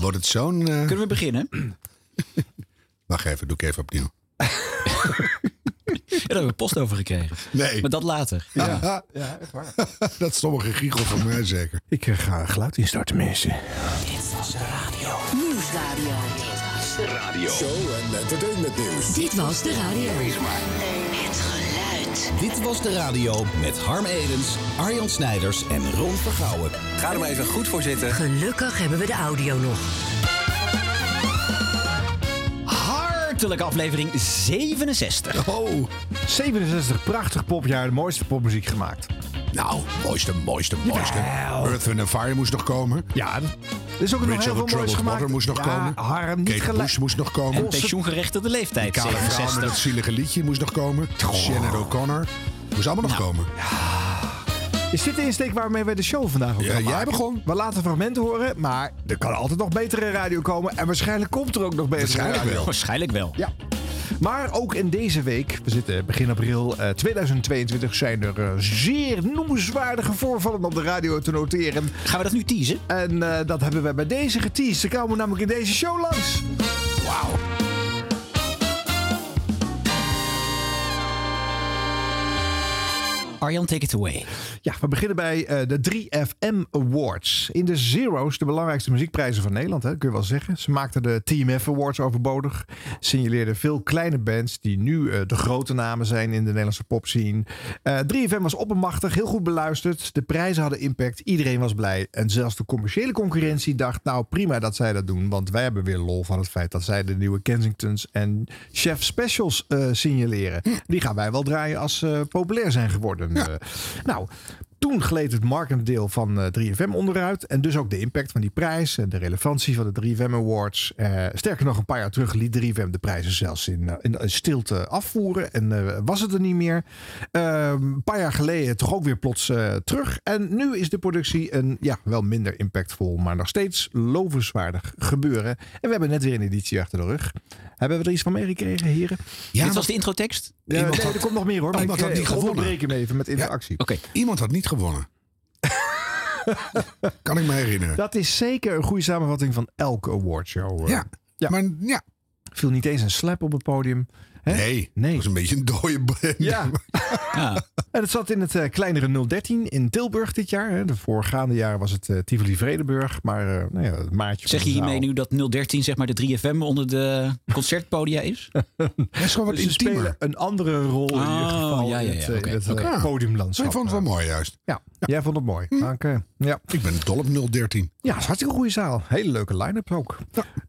Wordt het zo'n... eh, Kunnen we beginnen? Wacht even, doe ik even opnieuw. Daar hebben we post over gekregen. Nee. Maar dat later. Ja, Ja, echt waar. dat is stomme giegel van mij zeker. Ik eh, ga geluid instarten, mensen. Nieuwsradio. Show en entertainment nieuws. Dit was de radio. Het geluid. Dit was de radio met Harm Edens, Arjan Snijders en Ron Vergouwen. Ga er maar even goed voor zitten. Gelukkig hebben we de audio nog. Hartelijke aflevering 67. Oh, 67, prachtig popjaar, de mooiste popmuziek gemaakt. nou, mooiste, mooiste, mooiste. Jawel. Earth, Wind Fire moest nog komen. Ja, er is ook nog Bridge heel veel moois Troubled gemaakt. Water moest nog ja, komen. Harm, niet Kate. Bush moest nog komen. En pensioengerechtigde leeftijd Kale vrouw met 67. dat zielige liedje moest nog komen. Shannon O'Connor. Moest allemaal nog Nou. komen. Is dit de insteek waarmee we de show vandaag ook Ja, gaan jij begon. We laten fragmenten horen, maar er kan altijd nog betere radio komen. En waarschijnlijk komt er ook nog betere Waarschijnlijk radio. wel. Waarschijnlijk wel. Ja. Maar ook in deze week, we zitten begin april eh, 2022, zijn er eh, zeer noemenswaardige voorvallen op de radio te noteren. Gaan we dat nu teasen? En eh, dat hebben we bij deze geteased. Ze komen namelijk in deze show langs. Wauw. Arjan, take it away. Ja, we beginnen bij eh, de 3FM Awards. In de Zero's, de belangrijkste muziekprijzen van Nederland, hè, kun je wel zeggen. Ze maakten de TMF Awards overbodig. Signaleerden veel kleine bands die nu eh, de grote namen zijn in de Nederlandse popscene. Eh 3FM was oppermachtig, heel goed beluisterd. De prijzen hadden impact, iedereen was blij. En zelfs de commerciële concurrentie dacht, nou prima dat zij dat doen. Want wij hebben weer lol van het feit dat zij de nieuwe Kensingtons en Chef Specials eh, signaleren. Die gaan wij wel draaien als ze populair zijn geworden. Eh, nou, toen gleed het markendeel van eh, 3FM onderuit. En dus ook de impact van die prijs en de relevantie van de 3FM Awards. Eh, sterker nog, een paar jaar terug liet 3FM de prijzen zelfs in, eh, in stilte afvoeren. En eh, was het er niet meer. Eh, een paar jaar geleden toch ook weer plots eh, terug. En nu is de productie een ja, wel minder impactvol, maar nog steeds lovenswaardig gebeuren. En we hebben net weer een editie achter de rug. Hebben we er iets van meegekregen, heren? Ja, Dit was de introtekst? Ja, Iemand nee, had- er komt nog meer hoor. Maar iemand ik, had eh, niet gewonnen. onderbreek hem even met interactie. Oké. Iemand had niet gewonnen. kan ik me herinneren. Dat is zeker een goede samenvatting van elke awardshow. Ja. Ja. Maar ja, Viel niet eens een slap op het podium. Hè? nee. Nee. Dat was een beetje een dode brand. Ja. Ja. En het zat in het eh, kleinere 013 in Tilburg dit jaar. Hè. De voorgaande jaren was het eh, Tivoli Vredenburg. Maar eh, nou ja, het maatje Zeg je hiermee nu dat 013 zeg maar de 3FM onder de concertpodia is? Dat is gewoon wat Dus ze spelen intiemer. een andere rol in ieder Oh, geval ja, ja, in het, eh, in het podiumlandschap. Ik vond het wel mooi juist. Ja. jij vond het mooi. Hm. Oké. Ja. Ik ben dol op 013. Ja, het is een hartstikke goede zaal. Hele leuke line-up ook.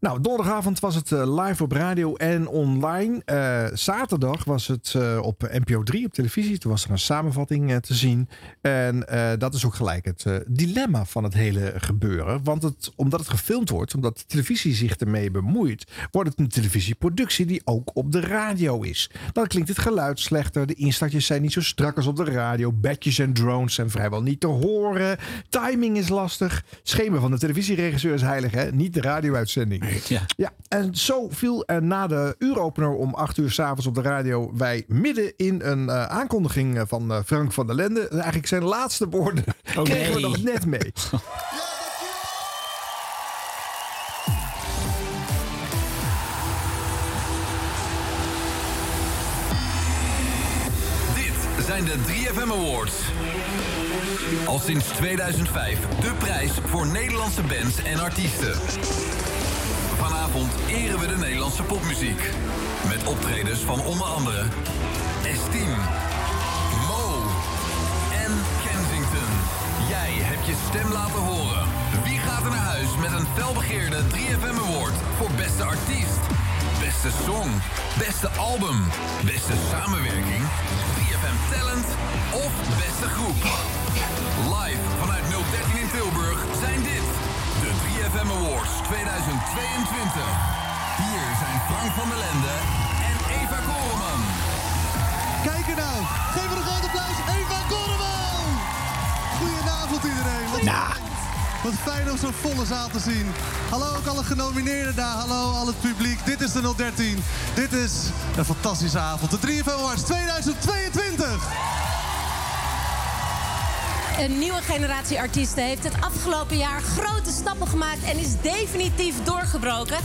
Nou, donderdagavond was het live op radio en online. Eh, zaterdag was het eh, op NPO 3 op televisie. Toen was er een samenvatting eh, te zien. En dat is ook gelijk het dilemma van het hele gebeuren. Want het, omdat het gefilmd wordt, omdat de televisie zich ermee bemoeit, wordt het een televisieproductie die ook op de radio is. Dan klinkt het geluid slechter. De instartjes zijn niet zo strak als op de radio. Badges en drones zijn vrijwel niet te horen. Timing is lastig. Schema van de televisieregisseur is heilig, hè? Niet de radio-uitzending. Ja. Ja, en zo viel er na de uuropener om 8 uur s'avonds op de radio wij midden in een eh, aankondiging eh, van eh, Frank van der Lende. Eigenlijk zijn laatste woorden kregen we nog net mee. Dit zijn de 3FM Awards. Al sinds 2005 de prijs voor Nederlandse bands en artiesten. Vanavond eren we de Nederlandse popmuziek. Met optredens van onder andere Estime, Mo en Kensington. Jij hebt je stem laten horen. Wie gaat er naar huis met een felbegeerde 3FM Award voor beste artiest? Beste song, beste album, beste samenwerking, 3FM Talent of beste groep. Live 3FM Awards 2022. Hier zijn Frank van der Lende en Eva Koreman. Kijk er nou. Geef er een groot applaus. Eva Korreman. Goedenavond iedereen. Wat, Nou. wat fijn om zo'n volle zaal te zien. Hallo ook alle genomineerden daar. Hallo al het publiek. Dit is de 013. Dit is een fantastische avond. De 3FM Awards 2022. Een nieuwe generatie artiesten heeft het afgelopen jaar grote stappen gemaakt en is definitief doorgebroken.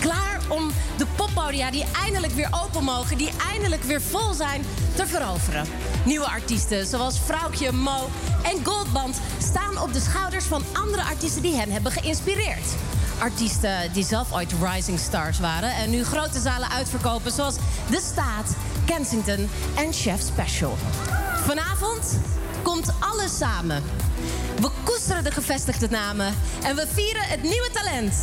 Klaar om de poppodia die eindelijk weer open mogen, die eindelijk weer vol zijn, te veroveren. Nieuwe artiesten zoals Vrouwtje, Mo en Goldband staan op de schouders van andere artiesten die hen hebben geïnspireerd. Artiesten die zelf ooit rising stars waren en nu grote zalen uitverkopen, zoals De Staat, Kensington en Chef Special. Vanavond komt alles samen. We koesteren de gevestigde namen en we vieren het nieuwe talent.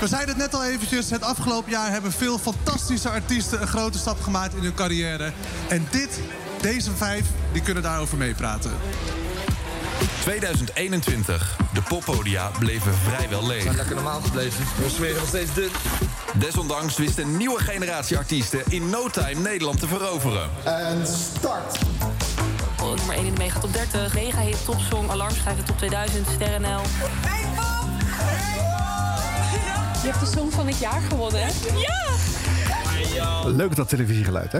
We zeiden het net al eventjes. Het afgelopen jaar hebben veel fantastische artiesten een grote stap gemaakt in hun carrière. En dit, deze vijf, die kunnen daarover meepraten. 2021. De poppodia bleven vrijwel leeg. zijn lekker normaal gebleven. We smeren nog steeds dun. Desondanks wist een nieuwe generatie artiesten in no time Nederland te veroveren. En start. Nummer 1 in de Mega Top 30, Mega Hit Topsong, Alarmschrijver Top 2000, Sterrenl. Je hebt de Song van het jaar gewonnen, hè? Ja! Leuk dat televisiegeluid, hè?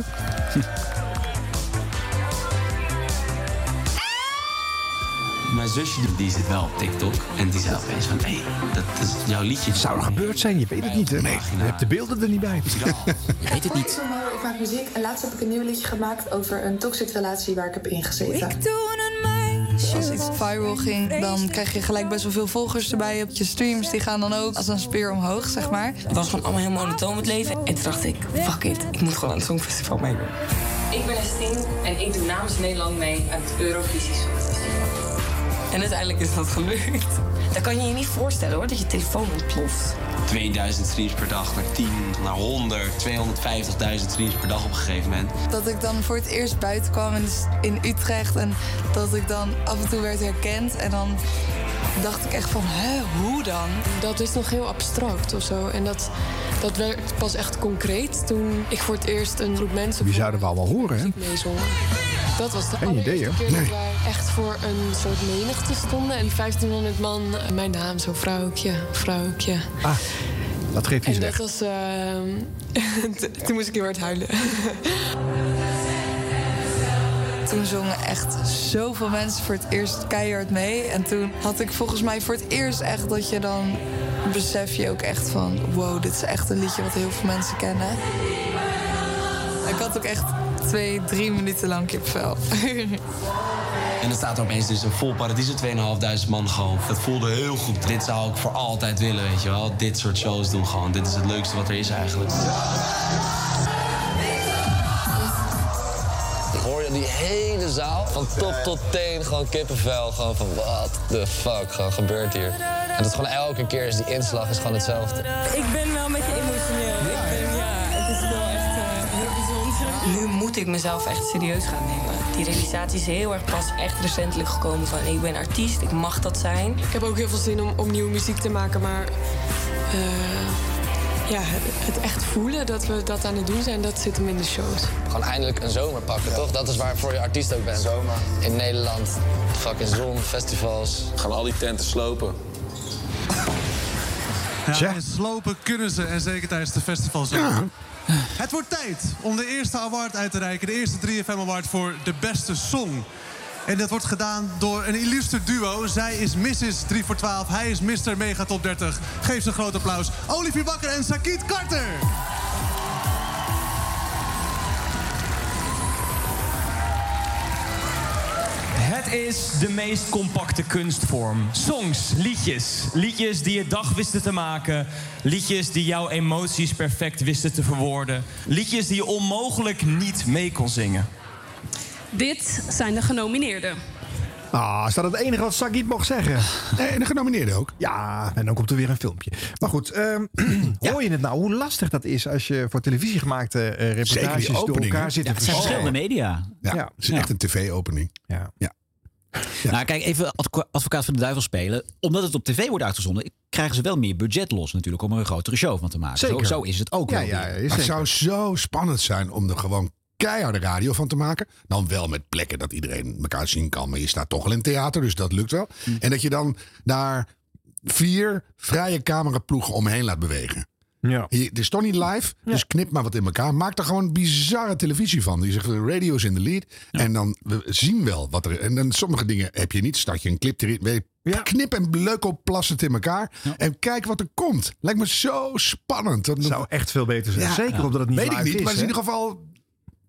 Mijn zusje die zit wel op TikTok en die zei opeens van... hé, dat is jouw liedje. Zou er gebeurd zijn? Je weet het niet, hè? Nee. Je hebt de beelden er niet bij. Je weet het niet. Ik maak muziek en laatst heb ik een nieuw liedje gemaakt over een toxic relatie waar ik heb ingezeten. Als iets viral ging, dan krijg je gelijk best wel veel volgers erbij op je streams. Die gaan dan ook als een speer omhoog, zeg maar. Het was gewoon allemaal heel monotoon het leven. En toen dacht ik, fuck it, ik moet gewoon aan het Songfestival meedoen. Ik ben Estine en ik doe namens Nederland mee aan het Eurovisie Songfestival. En uiteindelijk is dat gelukt. Dat kan je je niet voorstellen hoor, dat je telefoon ontploft. 2000 streams per dag, naar 10, naar 100, 250.000 streams per dag op een gegeven moment. Dat ik dan voor het eerst buiten kwam in, in Utrecht. En dat ik dan af en toe werd herkend. En dan dacht ik echt van, hè, hoe dan? Dat is nog heel abstract of zo. En dat, dat werd pas echt concreet toen ik voor het eerst een groep mensen... Die zouden we allemaal horen, hè? Dat was de Geen idee, keer Nee. dat wij echt voor een soort menigte stonden. En 1500 man, mijn naam, zo vrouwtje, vrouwtje. Ah, dat geeft iets En dat was... ehm, t- toen moest ik heel hard huilen. Toen zongen echt zoveel mensen voor het eerst keihard mee. En toen had ik volgens mij voor het eerst echt dat je dan besef je ook echt van... wow, dit is echt een liedje wat heel veel mensen kennen. Ik had ook echt twee, drie minuten lang kipvel. En dan staat er opeens dus een vol paradies, 2.500 man gewoon. Dat voelde heel goed. Dit zou ik voor altijd willen, weet je wel. Dit soort shows doen gewoon. Dit is het leukste wat er is eigenlijk. Ik hoor je die hele zaal, van top tot teen, gewoon kippenvel. Gewoon van, what the fuck, gewoon gebeurt hier. En dat is gewoon elke keer, is die inslag is gewoon hetzelfde. Ik ben moet ik mezelf echt serieus gaan nemen. Die realisatie is heel erg pas echt recentelijk gekomen van... ik ben artiest, ik mag dat zijn. Ik heb ook heel veel zin om, om nieuwe muziek te maken, maar... eh, ja, het echt voelen dat we dat aan het doen zijn, dat zit hem in de shows. Gewoon eindelijk een zomer pakken, toch? Dat is waarvoor je artiest ook bent. Zomer. In Nederland, fucking zon, festivals. Gaan al die tenten slopen. Ja, en slopen kunnen ze, en zeker tijdens de festivals. ook. Het wordt tijd om de eerste award uit te reiken. De eerste 3FM Award voor de beste song. En dat wordt gedaan door een illuster duo. Zij is Mrs. 3 voor 12, hij is Mr. Mega Top 30. Geef ze een groot applaus. Olivier Bakker en Sakiet Carter. Het is de meest compacte kunstvorm. Songs, liedjes. Liedjes die je dag wisten te maken. Liedjes die jouw emoties perfect wisten te verwoorden. Liedjes die je onmogelijk niet mee kon zingen. Dit zijn de genomineerden. Ah, is dat het enige wat Sagiet mocht zeggen? Nee, en de genomineerde ook. Ja, en dan komt er weer een filmpje. Maar goed, ehm, hoor je het nou? Hoe lastig dat is als je voor televisie gemaakte eh, reportages door elkaar zit te het zijn verschillende media. Ja, Ja. het is echt een tv-opening. Ja. Ja. Nou, kijk, even advo- advocaat van de duivel spelen. Omdat het op tv wordt uitgezonden, krijgen ze wel meer budget los natuurlijk om er een grotere show van te maken. Zo, Zeker. zo is het ook Ja, wel. ja, weer. Maar het zou zo spannend zijn om er gewoon keiharde radio van te maken. Dan wel met plekken dat iedereen elkaar zien kan. Maar je staat toch wel in theater, dus dat lukt wel. En dat je dan daar vier vrije cameraploegen omheen laat bewegen. Ja. Het is toch niet live, dus knip maar wat in elkaar. Maak er gewoon bizarre televisie van. Die zegt, de radio is in de lead. En dan we zien wel wat er... En dan sommige dingen heb je niet. Start je een clip erin. weet je, Knip en leuk op, plas het in elkaar. En kijk wat er komt. Lijkt me zo spannend. Dat zou echt veel beter zijn. Zeker omdat het niet Weet ik niet, is, maar in ieder geval...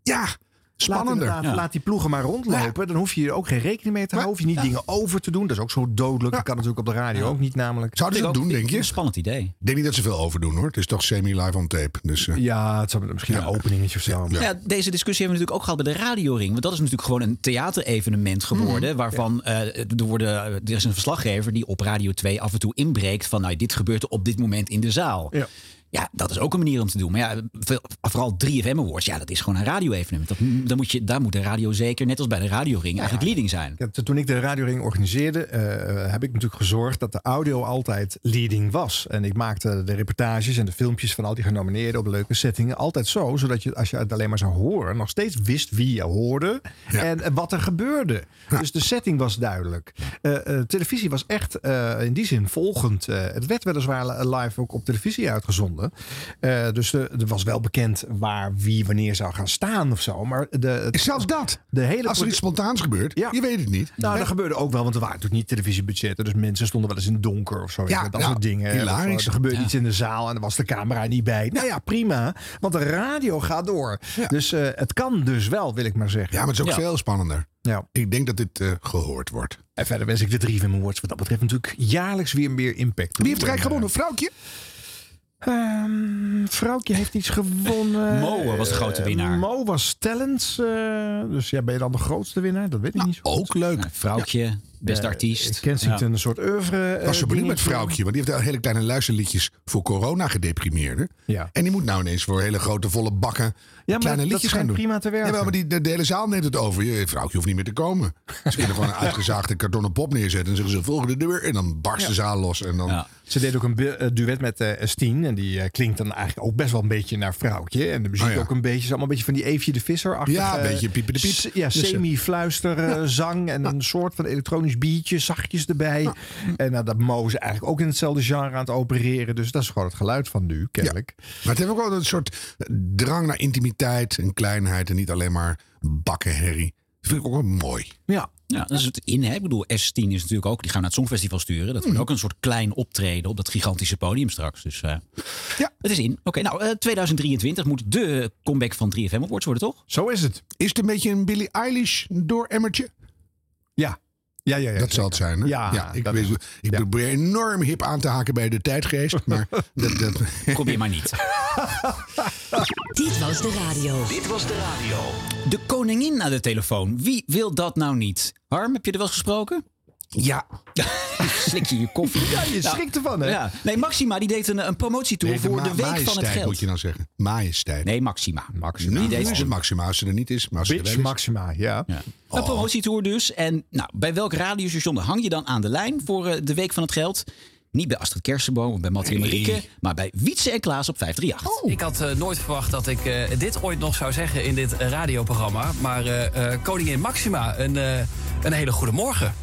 Ja, spannender. Laat, die ploegen maar rondlopen. Dan hoef je er ook geen rekening mee te houden. Hoef je niet dingen over te doen. Dat is ook zo dodelijk. Dat kan natuurlijk op de radio ook niet namelijk. Zouden ze dat doen, denk je? Spannend idee. Ik denk niet dat ze veel overdoen hoor. Het is toch semi-live on tape. Dus, eh, Ja, het zou misschien een openingetje of zo. Ja. deze discussie hebben we natuurlijk ook gehad bij de radioring. Want dat is natuurlijk gewoon een theaterevenement geworden. Mhm. Waarvan eh, er, worden, er is een verslaggever die op Radio 2 af en toe inbreekt. Van nou, dit gebeurt er op dit moment in de zaal. Ja. Dat is ook een manier om te doen. Maar ja, vooral 3FM Awards, ja, dat is gewoon een radio-evenement. Dat, dan moet je, daar moet de radio zeker, net als bij de radioring, eigenlijk leading zijn. Ja, toen ik de radioring organiseerde, eh, heb ik natuurlijk gezorgd dat de audio altijd leading was. En ik maakte de reportages en de filmpjes van al die genomineerden op leuke settingen altijd zo, zodat je als je het alleen maar zou horen, nog steeds wist wie je hoorde en eh, wat er gebeurde. Dus de setting was duidelijk. Eh, eh, televisie was echt eh, in die zin volgend. Eh, het werd weliswaar live ook op televisie uitgezonden. Eh, dus er was wel bekend waar wie wanneer zou gaan staan of zo. Maar de, Zelfs dat. de hele Als er iets spontaans gebeurt, je weet het niet. nou, dat gebeurde ook wel, want er waren natuurlijk niet televisiebudgetten. Dus mensen stonden wel eens in het donker of zo. Ja, dat ja, soort dingen. hilarisch. Of, Er gebeurde Ja. iets in de zaal en dan was de camera niet bij. Nou ja, prima. Want de radio gaat door. Dus eh, het kan dus wel, wil ik maar zeggen. Ja, maar het is ook veel spannender. Ja. Ik denk dat dit eh, gehoord wordt. En verder wens ik de drie van Awards wat dat betreft natuurlijk jaarlijks weer meer impact. Wie heeft er eigenlijk gewonnen? Vrouwtje? Ehm, vrouwtje heeft iets gewonnen. Mo was de grote winnaar. Eh, Mo was talents. eh, dus ja, ben je dan de grootste winnaar? Dat weet ik niet zo Ook leuk. Vrouwtje, beste Eh, artiest. Kensington, een soort oeuvre. eh, was zo benieuwd met. Vrouwtje, want die heeft al hele kleine luisterliedjes voor corona gedeprimeerden. Ja. En die moet nou ineens voor hele grote volle bakken kleine dat liedjes gaan doen. prima te werken. Ja, maar die, de, de hele zaal neemt het over. Je Vrouwtje hoeft niet meer te komen. Ze kunnen gewoon een uitgezaagde kartonnen pop neerzetten en zeggen ze volgende deur en dan barst de zaal los en dan. Ze deed ook een duet met eh Steen. En die klinkt dan eigenlijk ook best wel een beetje naar vrouwtje. En de muziek Oh ja. ook een beetje. is allemaal een beetje van die Eefje de Visser. Ja, een beetje piepen de piep. Ja, Dus, eh, semi-fluister eh, zang. En een soort van beatje. Zachtjes erbij. En nou, dat Mo is eigenlijk ook in hetzelfde genre aan het opereren. Dus dat is gewoon het geluid van nu, kennelijk. Maar het heeft ook wel een soort drang naar intimiteit en kleinheid en niet alleen maar bakkenherrie. Dat vind ik ook wel mooi. Ja. Ja, dat is het in. Hè? Ik bedoel, S10 is natuurlijk ook. Die gaan naar het Songfestival sturen. Dat wordt ook een soort klein optreden op dat gigantische podium straks. Dus eh, ja. het is in. Oké, nou, eh, 2023 moet de comeback van 3FM Awards worden, toch? Zo is het. Is het een beetje een Billie Eilish door emmertje? Ja. Ja, ja, ja. dat zal het zijn. Hè? Ja, ik, weet- is ik probeer enorm hip aan te haken bij de tijdgeest. Maar dat, dat... Probeer maar niet. Dit was de radio. Dit was de radio. De koningin aan de telefoon. Wie wil dat nou niet? Harm, heb je er wel eens gesproken? Ja. Slik je je koffie. Ja, je Nou, schrikt ervan, hè? Ja. Nee, Maxima die deed een, een promotietour Nee, voor de Week van het Geld. moet je dan zeggen. Majesteit. Nee, Maxima. Maxima. Die deed is het. Maxima als ze er niet is. Maar Bitch is. Maxima, ja. Ja. Een promotietour dus. En nou, bij welk radiostation hang je dan aan de lijn voor eh, de Week van het Geld? Niet bij Astrid Kersenboom of bij Mattie en Marieke, maar bij Wietse en Klaas op 538. Ik had eh, nooit verwacht dat ik eh, dit ooit nog zou zeggen in dit radioprogramma. Maar eh, eh, koningin Maxima, een, eh, een hele goede morgen.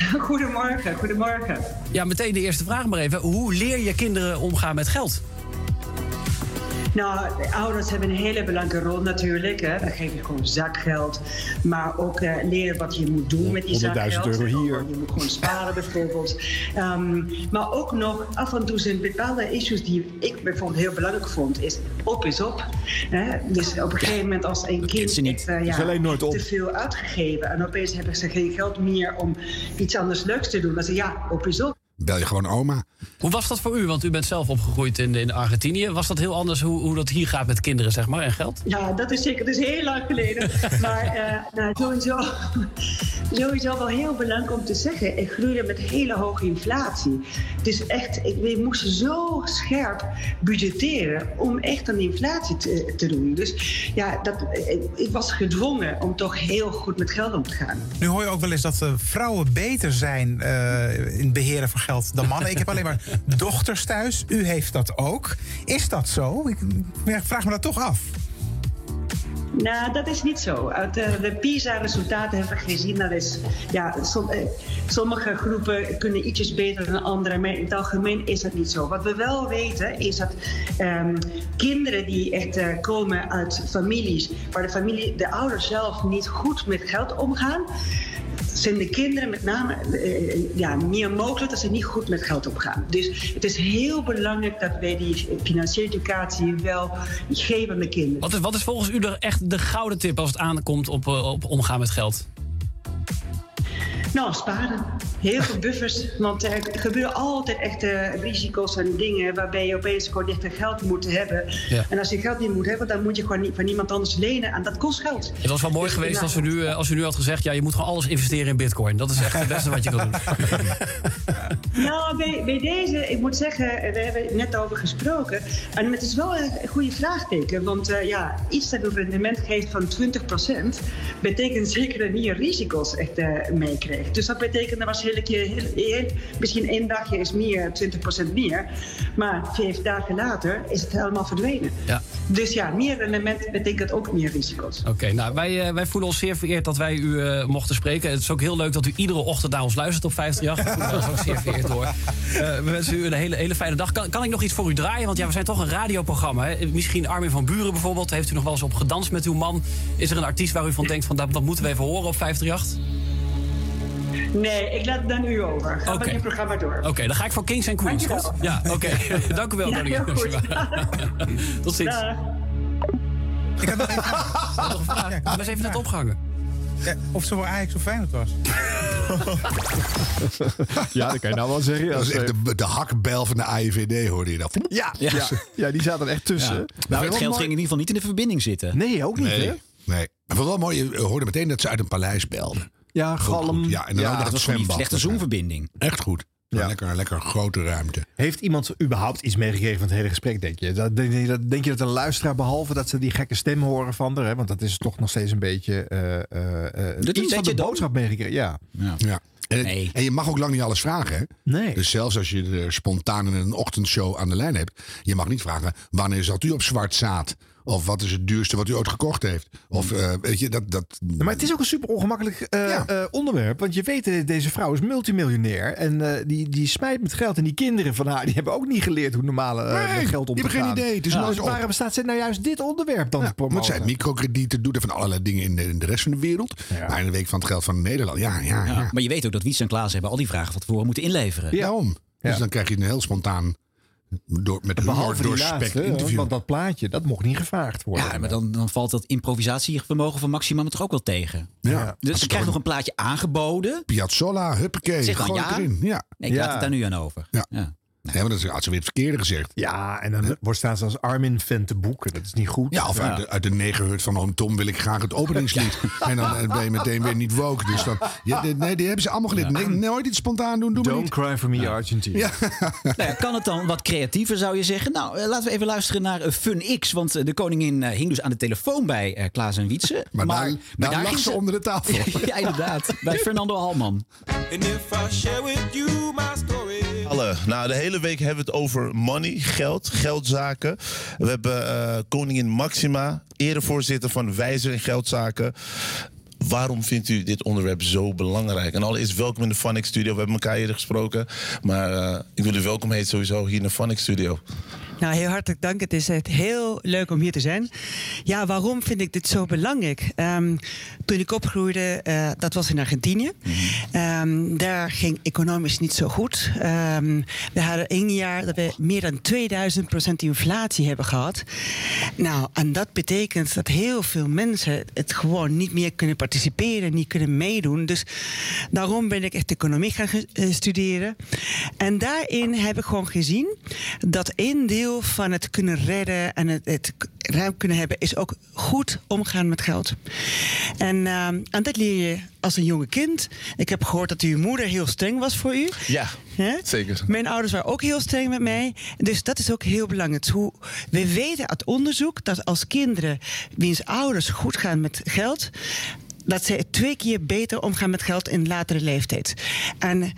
Goedemorgen, goedemorgen. Ja, meteen de eerste vraag maar even. Hoe leer je kinderen omgaan met geld? Nou, de ouders hebben een hele belangrijke rol natuurlijk. Hè. Dan geef je gewoon zakgeld. Maar ook eh, leren wat je moet doen met die 100.000 zakgeld. euro hier. Je moet gewoon sparen bijvoorbeeld. Ehm, maar ook nog af en toe zijn bepaalde issues die ik bijvoorbeeld heel belangrijk vond. Is op is op. Hè. Dus op een gegeven moment als een kind ze eh, nooit op. te veel uitgegeven. En opeens hebben ze geen geld meer om iets anders leuks te doen. Dan je ja, op is op. Bel je gewoon oma. Hoe was dat voor u? Want u bent zelf opgegroeid in, in Argentinië. Was dat heel anders hoe, hoe dat hier gaat met kinderen, zeg maar, en geld? Ja, dat is zeker. Dat is heel lang geleden. maar eh, nou, sowieso, sowieso wel heel belangrijk om te zeggen. Ik groeide met hele hoge inflatie. Dus echt, ik, we moesten zo scherp budgetteren om echt aan die inflatie te, te doen. Dus ja, dat, ik, ik was gedwongen om toch heel goed met geld om te gaan. Nu hoor je ook wel eens dat eh, vrouwen beter zijn eh, in het beheren van geld dan mannen. Ik heb alleen maar dochters thuis. U heeft dat ook. Is dat zo? Ik vraag me dat toch af. Nou, dat is niet zo. Uit de, de PISA-resultaten hebben we gezien dat is, ja, eh, sommige groepen kunnen ietsjes beter dan anderen, maar in het algemeen is dat niet zo. Wat we wel weten is dat ehm, kinderen die echt eh, komen uit families waar de, familie, de ouders zelf niet goed met geld omgaan, zijn de kinderen met name eh, ja, meer mogelijk dat ze niet goed met geld omgaan. Dus het is heel belangrijk dat wij die financiële educatie wel geven aan de kinderen. Wat is, wat is volgens u de, echt de gouden tip als het aankomt op, eh, op omgaan met geld? Nou, sparen. Heel veel buffers. Want er gebeuren altijd echte risico's en dingen waarbij je opeens gewoon echt geld moet hebben. Ja. En als je geld niet moet hebben, dan moet je gewoon niet van iemand anders lenen. En dat kost geld. Het was wel mooi Dus geweest als u, nu, eh, als u nu had gezegd... ja, je moet gewoon alles investeren in bitcoin. Dat is echt het beste wat je kan doen. Nou, bij, bij deze, ik moet zeggen, we hebben het net over gesproken. En het is wel een goede vraagteken. Want eh, ja, iets dat een rendement geeft van 20%, betekent zeker dat je risico's echt eh, meekrijgt. Dus dat betekent dat waarschijnlijk je heel- heel- misschien één dagje is meer, 20% meer. Maar vijf dagen later is het helemaal verdwenen. Ja. Dus ja, meer rendement betekent ook meer risico's. Oké, nou, wij, eh, wij voelen ons zeer vereerd dat wij u eh, mochten spreken. Het is ook heel leuk dat u iedere ochtend naar ons luistert op 538. Dat is ook zeer vereerd hoor. Eh, we wensen u een hele, hele fijne dag. Kan, kan ik nog iets voor u draaien? Want ja, we zijn toch een radioprogramma. Hè? Misschien Armin van Buren bijvoorbeeld. Heeft u nog wel eens op gedanst met uw man? Is er een artiest waar u van denkt van dat, dat moeten we even horen op 538? Nee, ik laat het dan u over. Ga Oké. met je programma door. Oké, dan ga ik voor Kings and Queens, Dankjewel. goed? Ja, oké. Dank u wel, Ja, heel goed. Tot ziens. Dag. Ik had nog even nog een vraag. Dat is even net opgehangen. Ja, of ze voor Ajax of Feyenoord was. Ja, dat kan je nou wel zeggen. Dat is echt de, de hakbel van de AIVD, hoorde je dat? Ja, ja. ja, die zaten er echt tussen. Ja. Nou, het geld ging in ieder geval niet in de verbinding zitten. Nee, ook niet, Nee, hè? nee. Maar wel mooi, je hoorde meteen dat ze uit een paleis belden. Ja, galm. Ja, en dan Ja, ook nog dat het was gewoon zwembad. die slechte zoomverbinding. Echt goed. Ja. Lekker, lekker grote ruimte. Heeft iemand überhaupt iets meegekregen van het hele gesprek, denk je? Dat, denk, je dat, denk je dat een luisteraar, behalve dat ze die gekke stem horen van haar... Hè, want dat is toch nog steeds een beetje eh, eh, eh, hij iets van dat de je boodschap meegekregen? Ja. Ja. En, en je mag ook lang niet alles vragen. Hè? Nee. Dus zelfs als je er spontaan in een ochtendshow aan de lijn hebt. Je mag niet vragen, wanneer zat u op zwart zaad? Of wat is het duurste wat u ooit gekocht heeft? Of eh, weet je, dat... dat Ja, maar het is ook een super ongemakkelijk eh, eh, onderwerp. Want je weet, deze vrouw is multimiljonair. En eh, die, die smijt met geld. En die kinderen van haar, die hebben ook niet geleerd hoe normale Nee, geld om die te hebben geen gaan. idee. Het is Ja, dus waarom staat ze nou juist dit onderwerp dan te Want promoten? zij microkredieten doet er van allerlei dingen in de, in de rest van de wereld. Maar in de week van het geld van Nederland, ja, ja, ja. Ja, Maar je weet ook dat Wiets en Klaas hebben al die vragen van tevoren moeten inleveren. Daarom. Dus dan krijg je een heel spontaan, door, met Behalve doorspekt laatste, interview. want dat plaatje, dat mocht niet gevraagd worden. Ja, maar dan, dan valt dat improvisatievermogen van Maxima me toch ook wel tegen. Ja. Dus ze krijgt nog een plaatje aangeboden. Piazzolla, huppakee, Zeg dan gooi ja. het erin. Ja. Nee, ik Ja. laat het daar nu aan over. Ja. Ja. Nee, maar dat had ze weer het verkeerde gezegd. Ja, en dan wordt staan ze als Armin te boeken. Dat is niet goed. Ja, of uit de, uit de negerhut van oom Tom wil ik graag het openingslied. En dan eh, ben je meteen weer niet woke. Dus dan, ja, nee, die hebben ze allemaal geleerd. Nee, nooit iets spontaan doen, doe maar Don't niet. cry for me, Argentina. Ja. Nou kan het dan wat creatiever, zou je zeggen? Nou, eh, laten we even luisteren naar eh, Fun X. Want de koningin hing dus aan de telefoon bij Klaas en Wietse. Maar, daar, daar lag ze onder de tafel. ja, inderdaad. Bij Fernando Halman. And if I share with you my nou, de hele week hebben we het over money, geld, geldzaken. We hebben eh, koningin Maxima, erevoorzitter van Wijzer in Geldzaken. Waarom vindt u dit onderwerp zo belangrijk? En allereerst welkom in de Phonics Studio. We hebben elkaar eerder gesproken. Maar eh, ik wil u welkom heten sowieso hier in de Phonics Studio. Nou, heel hartelijk dank. Het is echt heel leuk om hier te zijn. Ja, waarom vind ik dit zo belangrijk? Ehm, toen ik opgroeide, eh, dat was in Argentinië. Ehm, daar ging economisch niet zo goed. Ehm, we hadden één jaar dat we meer dan 2000 procent inflatie hebben gehad. Nou, en dat betekent dat heel veel mensen het gewoon niet meer kunnen participeren, niet kunnen meedoen. Dus daarom ben ik echt economie gaan eh, studeren. En daarin heb ik gewoon gezien dat een deel van het kunnen redden en het, het ruim kunnen hebben, is ook goed omgaan met geld. En, en dat leer je als een jonge kind. Ik heb gehoord dat uw moeder heel streng was voor u. Ja, zeker. Mijn ouders waren ook heel streng met mij. Dus dat is ook heel belangrijk. Hoe, we weten uit onderzoek dat als kinderen wiens ouders goed gaan met geld, dat ze twee keer beter omgaan met geld in latere leeftijd. En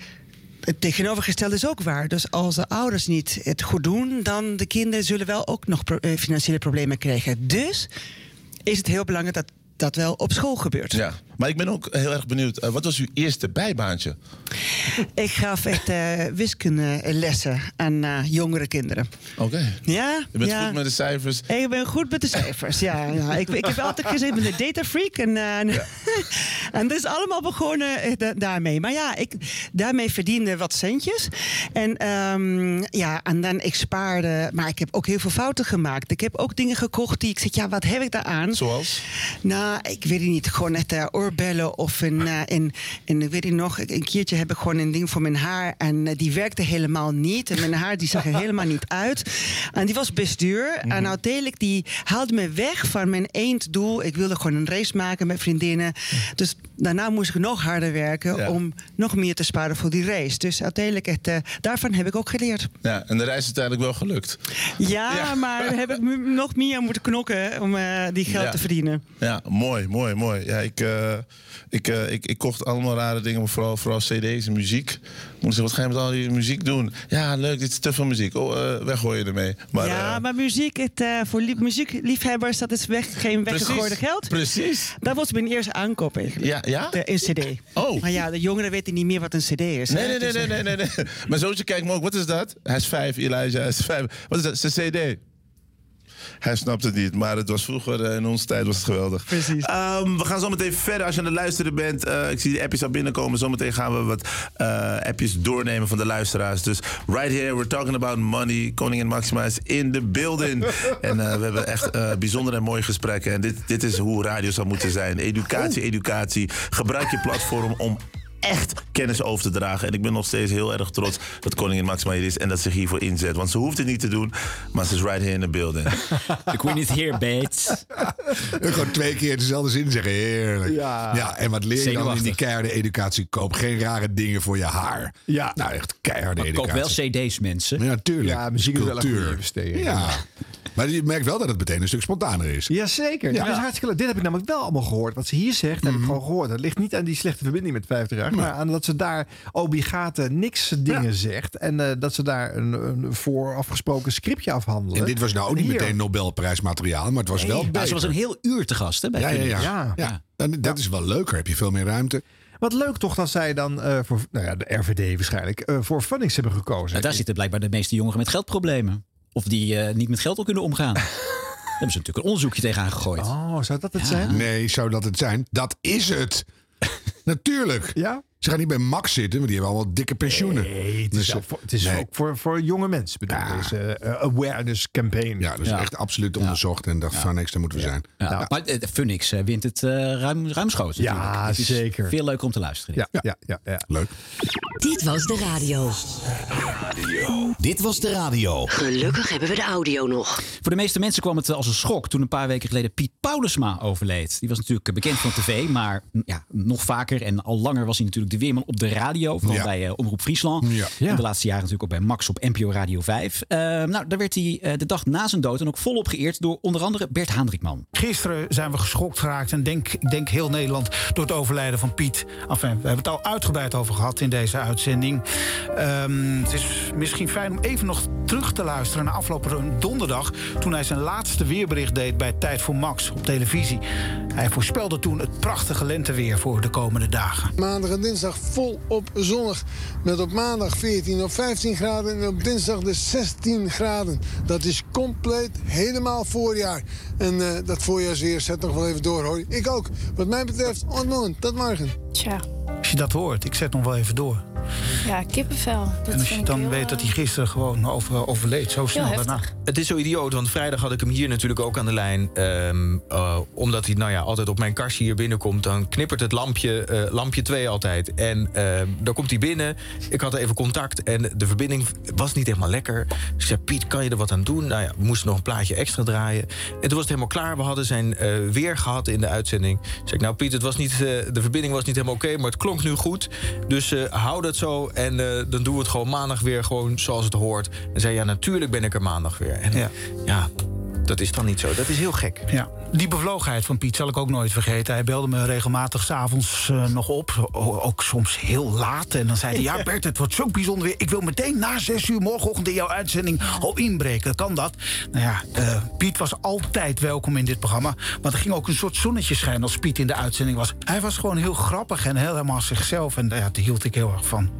het tegenovergestelde is ook waar. Dus als de ouders niet het goed doen, dan de kinderen zullen wel ook nog eh, financiële problemen krijgen. Dus is het heel belangrijk dat dat wel op school gebeurt. Ja, maar ik ben ook heel erg benieuwd. eh, wat was uw eerste bijbaantje? Ik gaf echt eh wiskundelessen aan eh, jongere kinderen. Oké. Ja, Je bent ja. goed met de cijfers. Ik ben goed met de cijfers, ja. ja. Ik, ik heb altijd gezegd, ik ben een data freak. En, en, dat is allemaal begonnen da- daarmee. Maar ja, ik daarmee verdiende wat centjes. En ehm, ja, en dan ik spaarde. Maar ik heb ook heel veel fouten gemaakt. Ik heb ook dingen gekocht die ik zeg, ja, wat heb ik daar aan? Zoals? Nou, ik weet het niet. Gewoon eh, oorbellen of een, eh, een, een, weet ik nog, een keertje heb ik gewoon een ding voor mijn haar. En eh, die werkte helemaal niet. En mijn haar die zag er helemaal niet uit. En die was best duur. En uiteindelijk die haalde me weg van mijn einddoel. Ik wilde gewoon een race maken met vriendinnen. Dus daarna moest ik nog harder werken om nog meer te sparen voor die race. Dus uiteindelijk, het, eh, daarvan heb ik ook geleerd. Ja, en de reis is uiteindelijk wel gelukt. Ja, maar heb ik nog meer moeten knokken om die geld Ja. te verdienen. Ja, mooi, mooi, mooi. Ja, ik, ik, eh, ik, ik kocht allemaal rare dingen, maar vooral, vooral cd's en muziek. Moest zeggen, wat ga je met al die muziek doen? Ja, leuk, dit is te veel muziek. Oh, eh weggooien ermee. Maar, ja, eh, maar muziek, het, eh, voor lief, muziekliefhebbers, dat is weg, geen weggegooide geld. Precies. Dat was mijn eerste aankoop eigenlijk. Ja, ja? De, een cd. Oh. Maar ja, de jongeren weten niet meer wat een cd is. Nee, nee, nee, nee, nee, nee. Mijn zoontje kijkt me ook, wat is dat? Hij is vijf, Elijah, hij is vijf. Wat is dat? Zijn cd. Hij snapt het niet, maar het was vroeger, eh, in onze tijd was het geweldig. Precies. we gaan zo meteen verder als je aan het luisteren bent. Eh, ik zie de appjes al binnenkomen. Zometeen gaan we wat eh, appjes doornemen van de luisteraars. Dus right here, we're talking about money. Koningin Maxima is in the building. en we hebben echt bijzondere en mooie gesprekken. En dit, dit is hoe radio zou moeten zijn. Educatie, educatie. Gebruik je platform om echt kennis over te dragen. En ik ben nog steeds heel erg trots dat koningin Maxima hier is en dat ze zich hiervoor inzet. Want ze hoeft het niet te doen, maar ze is right here in the building. The queen is here, babes. Gewoon twee keer dezelfde zin zeggen. Heerlijk. Ja. ja en wat leer je dan in die keiharde educatie? Koop geen rare dingen voor je haar. Ja. Nou, echt keiharde Koop educatie. wel cd's, mensen. Ja, tuurlijk. Ja, muziek is wel een Cultuur. goede investering. Ja. Maar je merkt wel dat het meteen een stuk spontaner is. Jazeker. Ja. Dat is hartstikke leuk. Dit heb ik namelijk wel allemaal gehoord. Wat ze hier zegt, heb ik gewoon gehoord. Dat ligt niet aan die slechte verbinding met 50 jaar. Maar aan dat ze daar obligate niks dingen zegt. En eh, dat ze daar een, een voorafgesproken scriptje afhandelen. En dit was nou ook niet Hier. meteen Nobelprijsmateriaal, maar het was wel Nee. Ja, ze was een heel uur te gast, hè? Bij ja, ja, ja. ja. Dan- dat is wel leuker. Heb je veel meer ruimte. Wat leuk toch dat zij dan eh, voor nou ja, de RVD waarschijnlijk eh, voor Funnings hebben gekozen. Nou, daar zitten blijkbaar de meeste jongeren met geldproblemen. Of die eh, niet met geld al kunnen omgaan. Daar hebben ze natuurlijk een onderzoekje tegenaan gegooid. Oh, zou dat het zijn? Nee, zou dat het zijn? Dat is het. Natuurlijk. Ja? Ze gaan niet bij Max zitten, want die hebben allemaal dikke pensioenen. Nee, het is, Dus, ook voor, het is nee. ook voor, voor jonge mensen. Bedoel, deze eh, awareness campaign. Ja, dat is Ja. echt absoluut onderzocht. En dacht van niks, daar moeten we zijn. Ja, Maar Phoenix eh, wint het eh, ruim, ruimschoots Ja, natuurlijk. Het is zeker. Veel leuker om te luisteren. Ja, ja, ja, ja. Leuk. Dit was de radio. Dit was de radio. Gelukkig hebben we de audio nog. Voor de meeste mensen kwam het als een schok toen een paar weken geleden Piet Paulusma overleed. Die was natuurlijk bekend van tv, maar mm, ja, nog vaker en al langer was hij natuurlijk de weerman op de radio. Vooral Ja. bij eh, Omroep Friesland. Ja. En de laatste jaren natuurlijk ook bij Max op NPO Radio 5. Eh, nou, daar werd hij eh, de dag na zijn dood en ook volop geëerd door onder andere Bert Haandrikman. Gisteren zijn we geschokt geraakt en denk, ik denk heel Nederland door het overlijden van Piet. Enfin, we hebben het al uitgebreid over gehad in deze uitzending. Ehm, het is misschien fijn om even nog terug te luisteren naar afgelopen donderdag... toen hij zijn laatste weerbericht deed bij Tijd voor Max op televisie. Hij voorspelde toen het prachtige lenteweer voor de komende dagen. Maandag en dinsdag volop zonnig. Met op maandag 14 of 15 graden en op dinsdag de 16 graden. Dat is compleet helemaal voorjaar. En eh, dat voorjaarsweer zet nog wel even door hoor. Ik ook. Wat mij betreft, ontmoet. Tot morgen. Tja, Als je dat hoort, ik zet nog wel even door. ja, kippenvel. Dat en als vind je ik dan heel, weet dat eh, hij gisteren gewoon over, overleed, zo snel daarna. Het is zo idioot, want vrijdag had ik hem hier natuurlijk ook aan de lijn. Ehm, eh, omdat hij nou ja, altijd op mijn kastje hier binnenkomt. Dan knippert het lampje, eh, lampje 2 altijd. En ehm, dan komt hij binnen. Ik had even contact en de verbinding was niet helemaal lekker. Dus ik zei, Piet, kan je er wat aan doen? Nou ja, we moesten nog een plaatje extra draaien. En toen was het helemaal klaar. We hadden zijn eh, weer gehad in de uitzending. Ik zei, nou Piet, het was niet, de verbinding was niet helemaal oké... maar het klonk nu goed. Dus eh, hou dat zo en eh, dan doen we het gewoon maandag weer... gewoon zoals het hoort. En zei, ja, natuurlijk ben ik er maandag weer. En ja, dat dat is dan niet zo. Dat is heel gek. Ja, die bevlogenheid van Piet zal ik ook nooit vergeten. Hij belde me regelmatig s'avonds uh, nog op. O- ook soms heel laat. En dan zei hij, ja Bert, het wordt zo bijzonder weer. Ik wil meteen na zes uur morgenochtend in jouw uitzending al inbreken. Kan dat? Nou ja, eh, Piet was altijd welkom in dit programma. Want er ging ook een soort zonnetje schijnen als Piet in de uitzending was. Hij was gewoon heel grappig en helemaal zichzelf. En ja, daar hield ik heel erg van.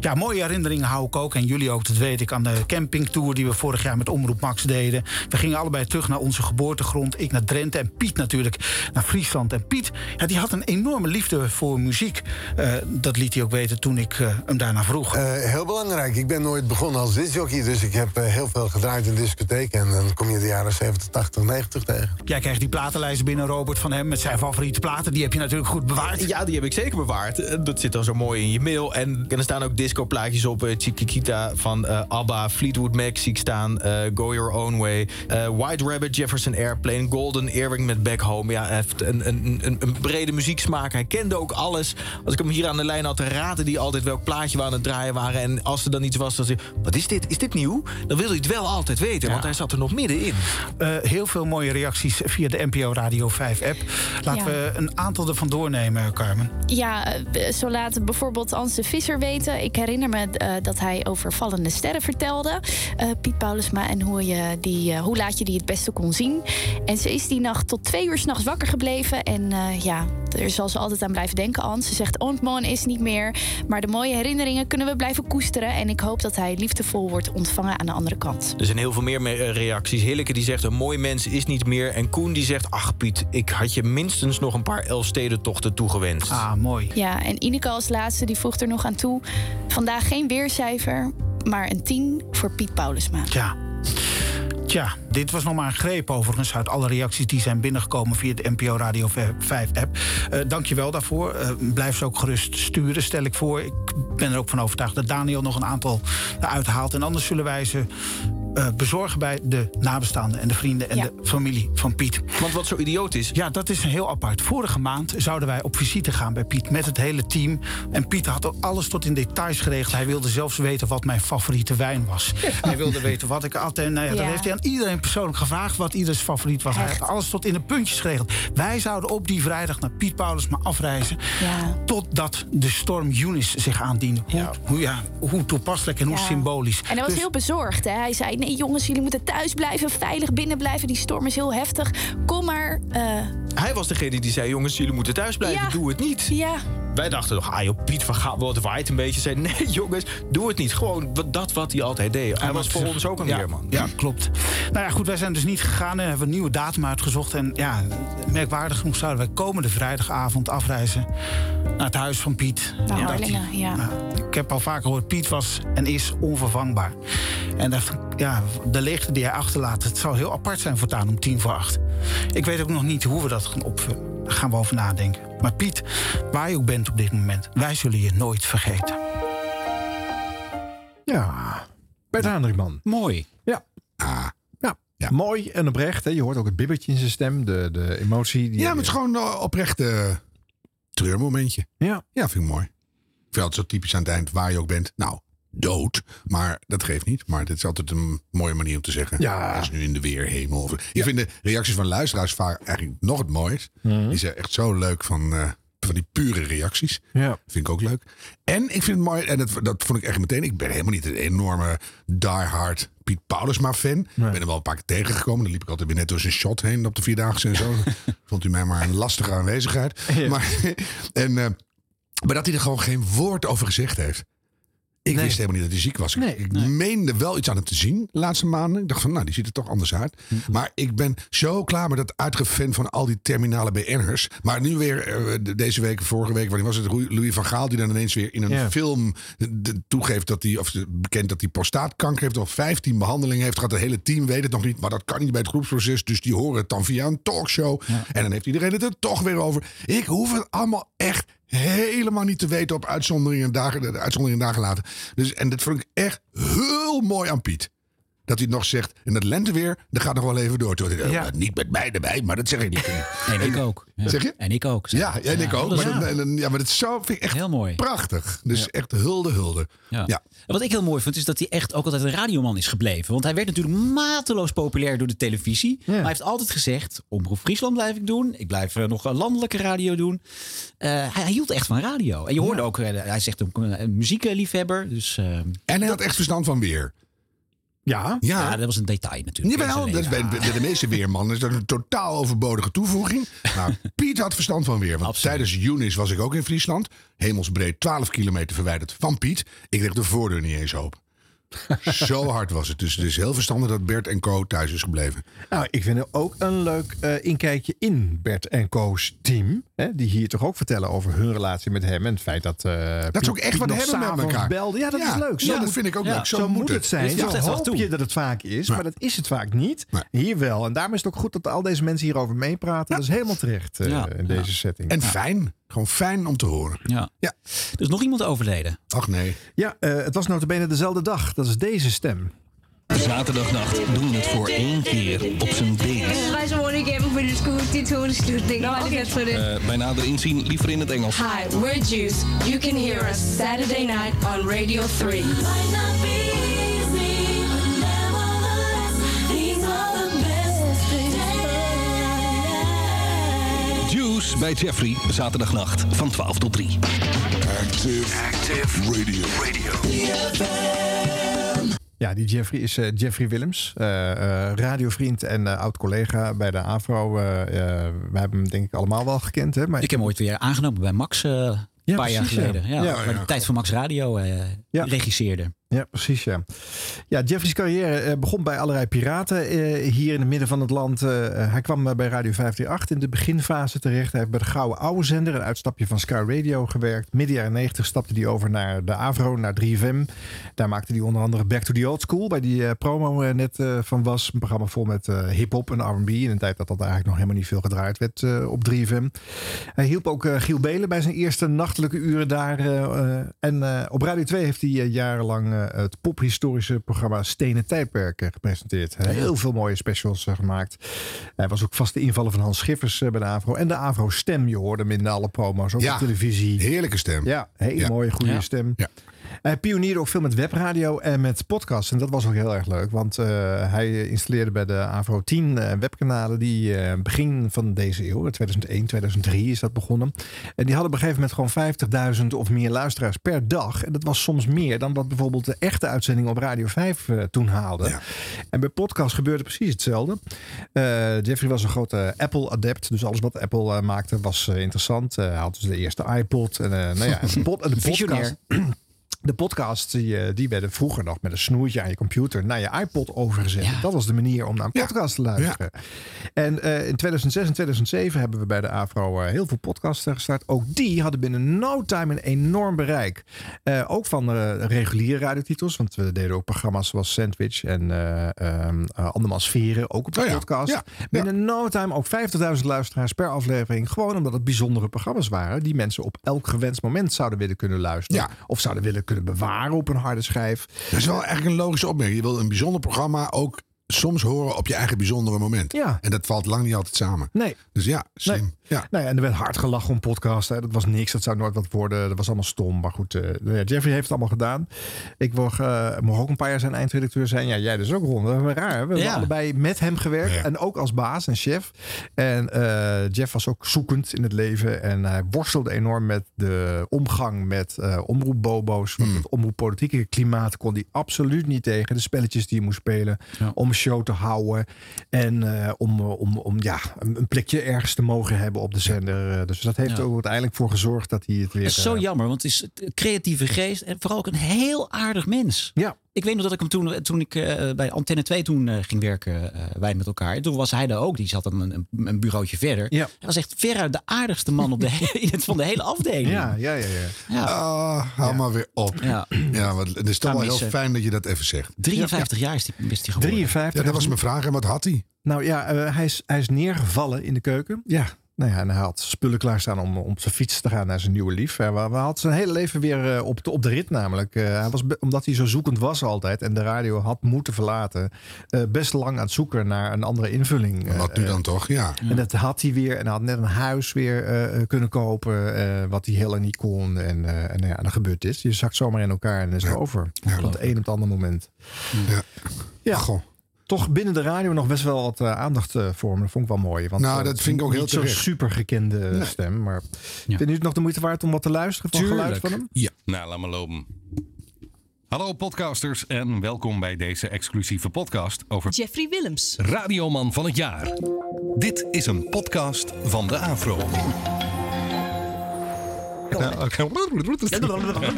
Ja, mooie herinneringen hou ik ook. En jullie ook, dat weet ik, aan de campingtour die we vorig jaar met Omroep Max deden. We gingen allebei terug naar onze geboortegrond. Ik naar Drenthe en Piet natuurlijk naar Friesland. En Piet, ja, die had een enorme liefde voor muziek. Eh, dat liet hij ook weten toen ik eh, hem daarna vroeg. Eh, heel belangrijk. Ik ben nooit begonnen als discjockey, dus ik heb eh, heel veel gedraaid in discotheken. En dan kom je de jaren 70, 80, 90 tegen. Jij krijgt die platenlijst binnen, Robert, van hem... met zijn favoriete platen. Die heb je natuurlijk goed bewaard. Ja, die heb ik zeker bewaard. Dat zit dan zo mooi in je mail. En er staan ook discoplaatjes op. Chiquitita van eh, ABBA, Fleetwood Mac zie ik staan. eh, Go Your Own Way. eh, White Rabbit, Jefferson Airplane. Golden Earring met Back Home. Ja, hij heeft een, een, een, een brede muzieksmaak. Hij kende ook alles. Als ik hem hier aan de lijn had, dan raadde hij altijd welk plaatje we aan het draaien waren. En als er dan iets was, dan zei hij... Wat is dit? Is dit nieuw? Dan wilde hij het wel altijd weten, want hij zat er nog middenin. Eh, heel veel mooie reacties via de NPO Radio 5-app. Laten Ja. we een aantal ervan doornemen, Carmen. Ja, eh, zo laat bijvoorbeeld Ans de Visser weten. Ik herinner me eh, dat hij over vallende sterren vertelde. eh, Piet Paulusma. En hoe, je die, hoe laat je die het beste kon zien. En ze is die nacht tot twee uur s'nachts wakker gebleven. En eh, ja, daar zal ze altijd aan blijven denken, Ans. Ze zegt, Ontmoen is niet meer. Maar de mooie herinneringen kunnen we blijven koesteren. En ik hoop dat hij liefdevol wordt ontvangen aan de andere kant. Er zijn heel veel meer me- eh, reacties. Hilleke die zegt een mooi mens is niet meer. En Koen die zegt, ach Piet, ik had je minstens nog een paar Elfstedentochten toegewenst. Ah, mooi. Ja, en Ineke als laatste die voegt er nog aan toe. Vandaag geen weercijfer, maar een 10 voor Piet Paulusma. Tja. Tja, dit was nog maar een greep overigens uit alle reacties die zijn binnengekomen via de NPO Radio 5-app. Uh, Dank je wel daarvoor. Eh, blijf ze ook gerust sturen, stel ik voor. Ik ben er ook van overtuigd dat Daniel nog een aantal eruit haalt. En anders zullen wij ze eh, bezorgen bij de nabestaanden en de vrienden en Ja. de familie van Piet. Want wat zo idioot is. Ja, dat is heel apart. Vorige maand zouden wij op visite gaan bij Piet met het hele team. En Piet had ook alles tot in details geregeld. Hij wilde zelfs weten wat mijn favoriete wijn was. Hij wilde weten wat ik altijd. Nou ja, Dat Ja. heeft hij aan iedereen persoonlijk gevraagd wat ieders favoriet was. Hij heeft alles tot in de puntjes geregeld. Wij zouden op die vrijdag naar Piet Paulus maar afreizen. Totdat de storm Eunice zich aandiende. Hoe, hoe, ja, hoe toepasselijk en hoe symbolisch. En hij was Dus- heel bezorgd. Hè? Hij zei: Nee, jongens, jullie moeten thuis blijven, veilig binnen blijven. Die storm is heel heftig. Kom maar. eh, Hij was degene die zei, jongens, jullie moeten thuis blijven. Ja. Doe het niet. ja, Wij dachten nog, ah joh, Piet van Gaal, wat waait een beetje. Zei, nee jongens, doe het niet. Gewoon wat- dat wat hij altijd deed. Hij was voor ons ook een ja, leerman. Ja, klopt. Nou ja, goed, wij zijn dus niet gegaan en hebben een nieuwe datum uitgezocht. En ja, merkwaardig genoeg zouden wij komende vrijdagavond afreizen naar het huis van Piet. Harlingen. hij- Ja. ik heb al vaker gehoord, Piet was en is onvervangbaar. En dat, ja, de leegte die hij achterlaat, het zal heel apart zijn voortaan om tien voor acht. Ik weet ook nog niet hoe we dat gaan opvullen. Daar gaan we over nadenken. Maar Piet, waar je ook bent op dit moment, wij zullen je nooit vergeten. Ja, Bert Hendrikman. Mooi. Ja. Ja. mooi en oprecht. Hè. Je hoort ook het bibbertje in zijn stem, de, de emotie. Die Ja, maar het is gewoon een oprecht eh, treurmomentje. Ja. Ja, vind ik mooi. Ik vind het zo typisch aan het eind, waar je ook bent. Nou, dood. Maar dat geeft niet. Maar dit is altijd een mooie manier om te zeggen. Ja. Hij is nu in de weerhemel. Of- Ik vind de reacties van luisteraars vaak eigenlijk nog het mooist. Mhm. Die zijn echt zo leuk van, eh, van die pure reacties. Ja. Vind ik ook leuk. En ik vind het mooi, en dat, dat vond ik echt meteen. Ik ben helemaal niet een enorme diehard Piet Paulusma fan. Ik ben hem wel een paar keer tegengekomen. Dan liep ik altijd weer net door zijn shot heen op de Vierdaagse en zo. Vond u mij maar een lastige aanwezigheid. Maar, en, eh, maar dat hij er gewoon geen woord over gezegd heeft. Ik wist helemaal niet dat hij ziek was. Ik, ik meende wel iets aan hem te zien de laatste maanden. Ik dacht van, nou, die ziet er toch anders uit. Maar ik ben zo klaar met dat uitgefan van al die terminale BN'ers. Maar nu weer, eh, de- deze week, vorige week, wanneer was het? Louis- van Gaal, die dan ineens weer in een film toegeeft dat hij, of bekend dat hij prostaatkanker heeft, of 15 behandelingen heeft gehad. Het hele team weet het nog niet, maar dat kan niet bij het groepsproces. Dus die horen het dan via een talkshow. En dan heeft iedereen het er toch weer over. Ik hoef het allemaal echt helemaal niet te weten op uitzonderingen en dagen, de uitzonderingen dagen laten. Dus, en dat vond ik echt heel mooi aan Piet. Dat hij nog zegt... en dat lenteweer, dat gaat nog wel even door. Toen, Ja. "Eh, Niet met mij erbij, maar dat zeg ik niet. En ik ook. Ja. Zeg je? En ik ook. Ja, ja, en ik ook. dat Maar, en dan- ja, maar dat is zo, vind ik echt Heel mooi. prachtig. Dus echt hulde, hulde. Ja. Wat ik heel mooi vind, is dat hij echt ook altijd een radioman is gebleven. Want hij werd natuurlijk mateloos populair door de televisie. Maar hij heeft altijd gezegd, Omroep Friesland blijf ik doen. Ik blijf eh, nog een landelijke radio doen. Eh, hij, hij hield echt van radio. En je hoorde ook, hij zegt ook eh, een muziekliefhebber. Dus, eh, En hij had echt verstand van weer. Ja? ja, dat was een detail natuurlijk. Jawel, dat is bij, de meeste weermannen is dat een totaal overbodige toevoeging. Nou, Piet had verstand van weer. Want tijdens Junis was ik ook in Friesland. Hemelsbreed 12 kilometer verwijderd van Piet. Ik kreeg de voordeur niet eens open. Zo hard was het. Dus het is heel verstandig dat Bert en Co thuis is gebleven. Nou, ik vind het ook een leuk eh, inkijkje in Bert en Co's team. Hè, die hier toch ook vertellen over hun relatie met hem. En het feit dat. eh, Dat ze ook echt Piet wat hebben met elkaar. Belde. Ja, dat Ja, is leuk. ja, dat vind ik ook leuk. Zo moet het. zijn. Zo dat is wel hoop toe. je dat het vaak is. Maar dat is het vaak niet. Hier wel. En daarom is het ook goed dat al deze mensen hierover meepraten. Dat is helemaal terecht eh, Ja. in deze setting. En fijn. Gewoon fijn om te horen. Ja. ja. Er is nog iemand overleden. Ach nee. Ja, eh, het was notabene dezelfde dag. Dat is deze stem. Zaterdagnacht doen we het voor één keer op zijn base. Wij zijn gewoon even voor de school, dit hoor ik Nou, de... Eh, bij nader inzien liever in het Engels. Hi, we're Juice. You can hear us Saturday night on Radio 3. Juice bij Jeffrey, zaterdagnacht van 12 tot 3. Active, Active Radio. Ja, die Jeffrey is eh, Jeffrey Willems, eh, eh, radiovriend en oud-collega bij de AVRO. we hebben hem denk ik allemaal wel gekend. Hè? Maar Ik heb hem ooit weer aangenomen bij Max een Ja, paar jaar precies, geleden. Ja, Ja, waar ja. de tijd van Max Radio regisseerde. Ja, precies. Ja. ja, Jeffrey's carrière eh, begon bij allerlei piraten eh, hier in het midden van het land. Eh, hij kwam bij Radio 538 in de beginfase terecht. Hij heeft bij de Gouden Oude Zender, een uitstapje van Sky Radio, gewerkt. Midden jaren 90 stapte hij over naar de Avro, naar 3FM. Daar maakte hij onder andere Back to the Old School, waar die promo net van was. Een programma vol met hip-hop en RB. In een tijd dat dat eigenlijk nog helemaal niet veel gedraaid werd op 3FM. Hij hielp ook Giel Belen bij zijn eerste nachtelijke uren daar. en op Radio 2 heeft hij jarenlang eh, het pophistorische programma Stenen Tijdperk eh, gepresenteerd. Heel veel mooie specials eh, gemaakt. Hij was ook vaste invaller van Hans Schiffers bij de AVRO. En de AVRO Stem, je hoorde hem in alle promo's, ook Ja, op televisie. Heerlijke stem. Ja, hele Ja. mooie, goede Ja. stem. Hij pionierde ook veel met webradio en met podcasts. En dat was ook heel erg leuk. Want eh, hij installeerde bij de AVRO 10 eh, webkanalen. Die eh, begin van deze eeuw, 2001, 2003 is dat begonnen. En die hadden op een gegeven moment gewoon 50.000 of meer luisteraars per dag. En dat was soms meer dan wat bijvoorbeeld de echte uitzending op Radio 5 eh, toen haalde. En bij podcast gebeurde precies hetzelfde. Eh, Jeffrey was een grote Apple-adept. Dus alles wat Apple eh, maakte was eh, interessant. Eh, hij had dus de eerste iPod. En, eh, nou ja, en de, pod- en de podcast... De podcasts die, eh, die werden vroeger nog met een snoertje aan je computer naar je iPod overgezet. Dat was de manier om naar een podcast te luisteren. En eh, in 2006 en 2007 hebben we bij de AVRO eh, heel veel podcasts gestart. Ook die hadden binnen no time een enorm bereik. Ook van reguliere radiotitels. Want we deden ook programma's zoals Sandwich en eh, Andermans Veren. Ook op de Oh podcast. Binnen no time ook 50.000 luisteraars per aflevering. Gewoon omdat het bijzondere programma's waren. Die mensen op elk gewenst moment zouden willen kunnen luisteren. Of zouden willen kunnen bewaren op een harde schijf. Dat is wel eigenlijk een logische opmerking. Je wil een bijzonder programma ook soms horen op je eigen bijzondere moment. Ja. En dat valt lang niet altijd samen. Nee. Dus ja, slim. Ja. Nou ja, en er werd hard gelachen om podcasten. hè. Dat was niks, dat zou nooit wat worden. Dat was allemaal stom. Maar goed, eh, nou Jeffrey heeft het allemaal gedaan. Ik mocht, eh, mocht ook een paar jaar zijn eindredacteur zijn. Ja, jij dus ook, Ron. Dat was raar. hè? We hebben Ja. allebei met hem gewerkt. En ook als baas en chef. En eh, Jeff was ook zoekend in het leven. En hij worstelde enorm met de omgang met omroepbobo's. Want het omroeppolitieke klimaat kon hij absoluut niet tegen. De spelletjes die hij moest spelen. Om een show te houden. En om, om, om ja, een een plekje ergens te mogen hebben op de zender. Eh, Dus dat heeft Ja. er ook uiteindelijk voor gezorgd dat hij het weer... Dat is zo eh, jammer, want het is een creatieve geest en vooral ook een heel aardig mens. Ja. Ik weet nog dat ik hem toen, toen ik eh, bij Antenne 2 toen ging werken, eh, wij met elkaar. Toen was hij daar ook, die zat dan een, een, een bureautje verder. Ja. Hij was echt veruit de aardigste man op de, he- van de hele afdeling. Ja, ja, ja. ja. Ja. Ah, hou maar weer op. Ja. Ja, want het is toch wel heel fijn dat je dat even zegt. 53 jaar is die, is die geworden. 53. Ja, dat was mijn vraag. En wat had hij? Nou ja, eh, hij, is, hij is neergevallen in de keuken. Ja, Nou ja, en hij had spullen klaarstaan om op zijn fiets te gaan naar zijn nieuwe lief. Hij had zijn hele leven weer eh, op de, op de rit namelijk. Eh, hij was, omdat hij zo zoekend was altijd en de radio had moeten verlaten... eh, best lang aan het zoeken naar een andere invulling. Wat nu dan toch, ja. En dat had hij weer. En hij had net een huis weer kunnen kopen. wat hij heel lang niet kon. En, en nou ja, dat gebeurt is. Je zakt zomaar in elkaar en is het over. Van het een op het andere moment. Ja. Ja, toch binnen de radio nog best wel wat eh, aandacht eh, voor. Dat vond ik wel mooi. Want, Nou, eh, dat vind ik ook heel niet zo'n super gekende Nee. stem. Maar vind je het nog de moeite waard om wat te luisteren van geluid van hem? Ja. Nou, laat maar lopen. Hallo podcasters en welkom bij deze exclusieve podcast over Jeffrey Willems. Radioman van het jaar. Dit is een podcast van de Afro.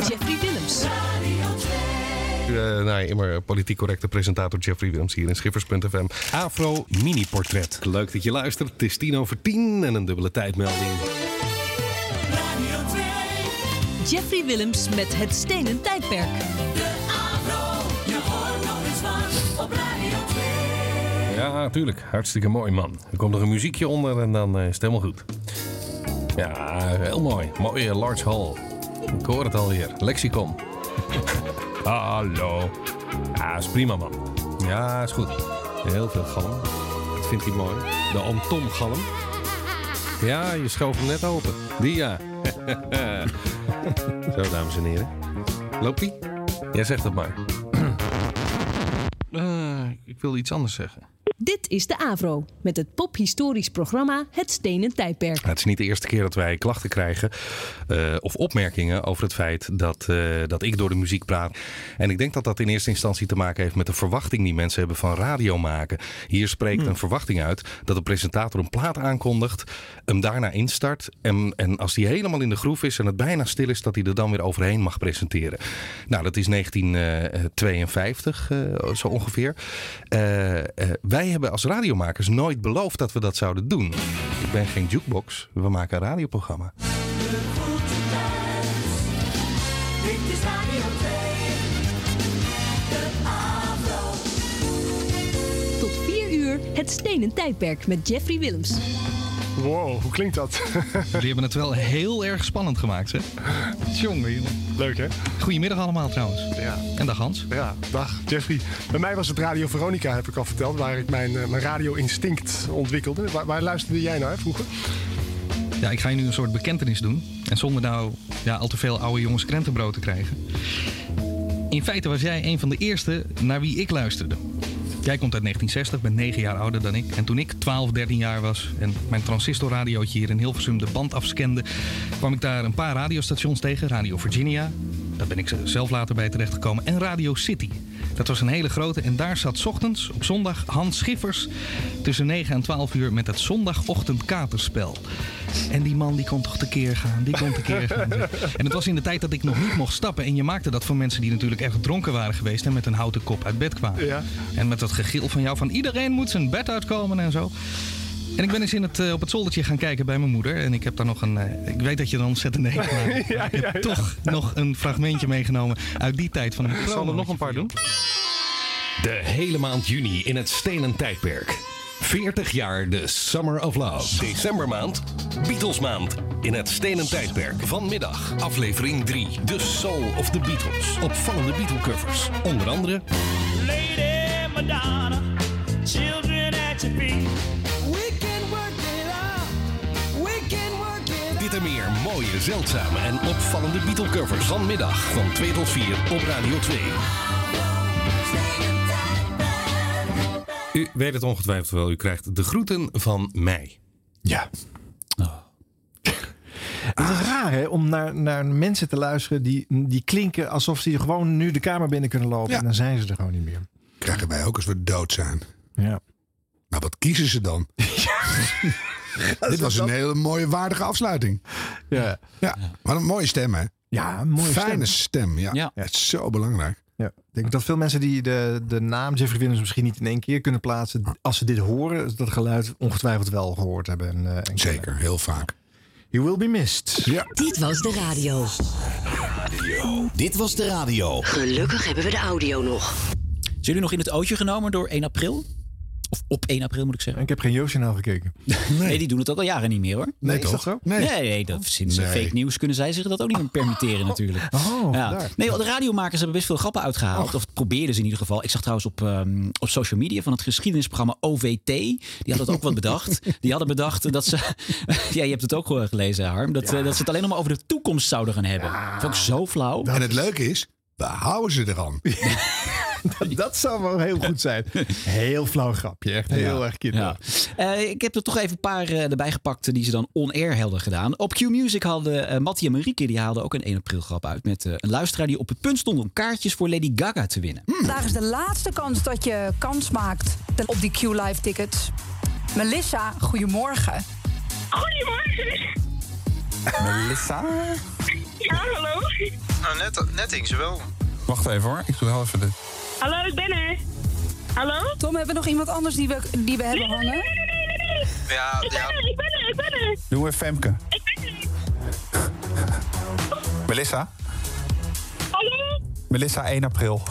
Jeffrey Willems. Uh, nou, immer politiek correcte presentator Jeffrey Willems hier in Schippers.fm. Afro Mini Portret. Leuk dat je luistert. Het is tien over tien en een dubbele tijdmelding. Jeffrey Willems met het stenen tijdperk. Ja, tuurlijk. Hartstikke mooi, man. Er komt nog een muziekje onder en dan eh, is het helemaal goed. Ja, heel mooi. Mooie large hall. Ik hoor het alweer. Lexicon. Hallo. Ja, is prima, man. Ja, is goed. Heel veel galm. Dat vindt hij mooi. De oom Tom galm. Ja, je schoof hem net open. Die ja. Zo, dames en heren. Loopt ie? Jij zegt het maar. Eh, ik wilde iets anders zeggen. Dit is de Avro met het pophistorisch programma Het Stenen Tijdperk. Nou, Het is niet de eerste keer dat wij klachten krijgen eh, of opmerkingen over het feit dat, eh, dat ik door de muziek praat. En ik denk dat dat in eerste instantie te maken heeft met de verwachting die mensen hebben van radio maken. Hier spreekt een verwachting uit dat de presentator een plaat aankondigt, hem daarna instart. En, en als die helemaal in de groef is en het bijna stil is, dat hij er dan weer overheen mag presenteren. Nou, dat is 1952 eh, zo ongeveer. Eh, eh, wij hebben als radiomakers nooit beloofd dat we dat zouden doen. Ik ben geen jukebox, we maken een radioprogramma. Dit is Radio 2. Tot 4 uur het Stenen Tijdperk met Jeffrey Willems. Wow, hoe klinkt dat? Jullie hebben het wel heel erg spannend gemaakt, zeg. Jongen, jongen. Leuk, hè? Goedemiddag allemaal trouwens. Ja. En dag Hans. Ja, dag Jeffrey. Bij mij was het Radio Veronica, heb ik al verteld, waar ik mijn, eh, mijn radio-instinct ontwikkelde. Waar, waar luisterde jij naar hè, vroeger? Ja, ik ga je nu een soort bekentenis doen. En zonder nou ja, al te veel oude jongens krentenbrood te krijgen. In feite was jij een van de eerste naar wie ik luisterde. Jij komt uit 1960, bent 9 jaar ouder dan ik. En toen ik 12, 13 jaar was en mijn transistorradiootje hier in Hilversum de band afscande, kwam ik daar een paar radiostations tegen. Radio Virginia, daar ben ik zelf later bij terechtgekomen. En Radio City. Dat was een hele grote. En daar zat 's ochtends op zondag Hans Schiffers tussen 9 en 12 uur met het zondagochtend katerspel. En die man die kon toch tekeer gaan. Die kon tekeer gaan. En het was in de tijd dat ik nog niet mocht stappen. En je maakte dat voor mensen die natuurlijk echt dronken waren geweest. En met een houten kop uit bed kwamen. Ja. En met dat gegil van jou van iedereen moet zijn bed uitkomen en zo. En ik ben eens in het, eh, op het zoldertje gaan kijken bij mijn moeder. En ik heb daar nog een. eh, ik weet dat je er een ontzettend hekel aan hebt. ik heb toch nog een fragmentje meegenomen uit die tijd van een Ik zal er nog een paar doen. De hele maand juni in het stenen tijdperk. 40 jaar de Summer of Love. Decembermaand, Beatlesmaand. In het stenen tijdperk. Vanmiddag, aflevering 3. The Soul of the Beatles. Opvallende Beatle-covers. Onder andere... Lady Madonna, children at your feet. Meer zeldzame en opvallende Beatle-covers. Vanmiddag van 2 tot 4 op Radio 2. U weet het ongetwijfeld wel. U krijgt de groeten van mij. Ja. Het is raar hè, om naar, naar mensen te luisteren die, die klinken alsof ze gewoon nu de kamer binnen kunnen lopen. En dan zijn ze er gewoon niet meer. Krijgen wij ook als we dood zijn. Ja. Maar wat kiezen ze dan? Dit was een hele mooie, waardige afsluiting. Ja. ja. Maar een mooie stem, hè? Ja, een mooie Fijne stem. stem. ja. Ja. Het is zo belangrijk. Ja. Ik denk dat veel mensen die de, de naam Jeffrey Willems misschien niet in één keer kunnen plaatsen. Als ze dit horen, dat geluid ongetwijfeld wel gehoord hebben. En, eh, en Zeker, heel vaak. You will be missed. Ja. Dit was de radio. Dit was de radio. Gelukkig hebben we de audio nog. Zijn jullie nog in het ootje genomen door 1 april? Of op 1 april moet ik zeggen. Ik heb geen Yoosjournaal gekeken. Nee. die doen het ook al jaren niet meer hoor. Nee, is dat zo? Nee, Nee. nee, dat, sinds eh, Nee. fake nieuws kunnen zij zich dat ook niet meer permitteren natuurlijk. Oh, ja. Nee, de radiomakers hebben best veel grappen uitgehaald. Of probeerden ze in ieder geval. Ik zag trouwens op, ehm, op social media van het geschiedenisprogramma OVT. Die hadden het ook wat bedacht. Die hadden bedacht dat ze... ja, je hebt het ook gewoon gelezen, Harm. Dat, eh, dat ze het alleen nog maar over de toekomst zouden gaan hebben. Vond ik zo flauw. En het leuke is, waar houden ze er aan? Dat, dat zou wel heel goed zijn. Heel flauw grapje. Echt heel Ja. erg kinderachtig. Eh, ik heb er toch even een paar eh, erbij gepakt die ze dan on-air hadden gedaan. Op Q-Music hadden uh, Mattie en Marieke die haalden ook een 1 april grap uit. Met eh, een luisteraar die op het punt stond om kaartjes voor Lady Gaga te winnen. Vandaag is de laatste kans dat je kans maakt op die Q-Live tickets. Melissa, goedemorgen. Goedemorgen. Melissa? Ja, hallo. Nou, net, net wel. Wacht even hoor, ik doe wel even de... Hallo, ik ben er. Hallo? Tom, hebben we nog iemand anders die we, die we hebben hangen? Ja, Ik ben er, ik ben er, ik ben er. Doe even Femke. Ik ben er. Melissa? Hallo? Melissa 1 april.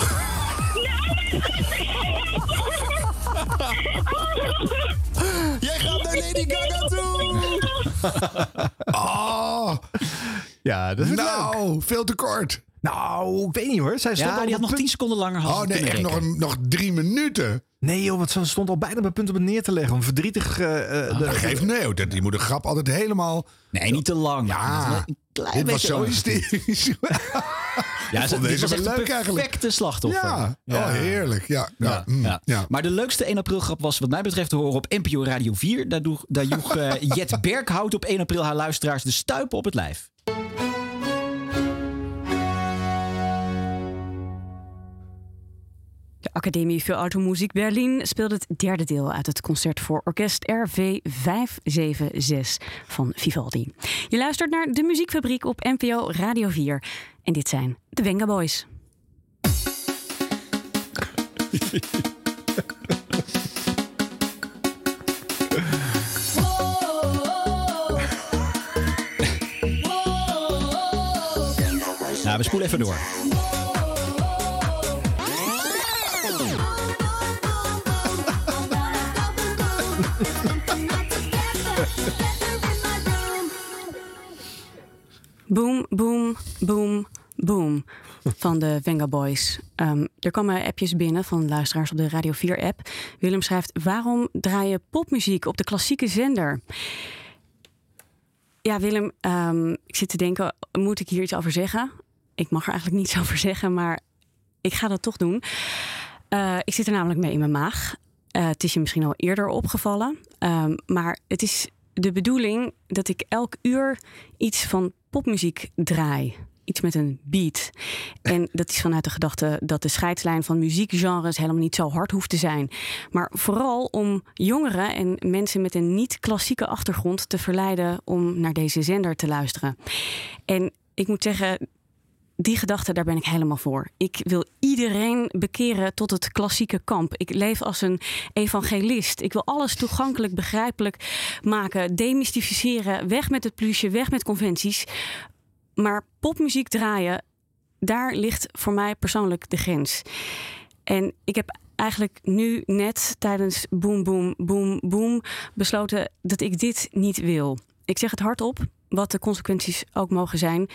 Jij gaat naar Lady Gaga toe! Oh, Ja, dat is nou, veel te kort. Nou, ik weet niet hoor. Zij stond Ja, al die had nog het 10 seconden langer had Oh nee, echt nog, een, nog drie minuten. Nee joh, want ze stond al bijna op het punt om het neer te leggen. Om verdrietig... eh, eh, de- Dat geeft nee. Dat- die moet de grap altijd helemaal... Nee, niet te lang. Ja, klein dit was zo hysterisch. Ja, ze, deze was echt leuk een perfecte slachtoffer. Ja, oh heerlijk. Ja, ja, Ja, mm, ja. Maar de leukste 1 april grap was wat mij betreft te horen op NPO Radio 4. Daar, doeg, daar joeg eh, Jet Berghout op 1 april haar luisteraars de stuipen op het lijf. De Academie voor Automuziek Berlin speelt het derde deel uit het concert voor orkest RV 576 van Vivaldi. Je luistert naar de muziekfabriek op NPO Radio 4. En dit zijn de Venga Boys. Nou, we spoelen even door. Boom, boom, boom, boom van de Venga Boys. Ehm, er komen appjes binnen van luisteraars op de Radio 4-app. Willem schrijft, waarom draai je popmuziek op de klassieke zender? Ja, Willem, ehm, ik zit te denken, moet ik hier iets over zeggen? Ik mag er eigenlijk niets over zeggen, maar ik ga dat toch doen. Eh, ik zit er namelijk mee in mijn maag. Eh, het is je misschien al eerder opgevallen. Ehm, maar het is de bedoeling dat ik elk uur iets van popmuziek draai. Iets met een beat. En dat is vanuit de gedachte dat de scheidslijn van muziekgenres helemaal niet zo hard hoeft te zijn. Maar vooral om jongeren en mensen met een niet-klassieke achtergrond te verleiden om naar deze zender te luisteren. En ik moet zeggen, die gedachte, daar ben ik helemaal voor. Ik wil iedereen bekeren tot het klassieke kamp. Ik leef als een evangelist. Ik wil alles toegankelijk, begrijpelijk maken, demystificeren. Weg met het plusje, weg met conventies. Maar popmuziek draaien, daar ligt voor mij persoonlijk de grens. En ik heb eigenlijk nu net tijdens Boom Boom Boom Boom besloten dat ik dit niet wil. Ik zeg het hardop, wat de consequenties ook mogen zijn.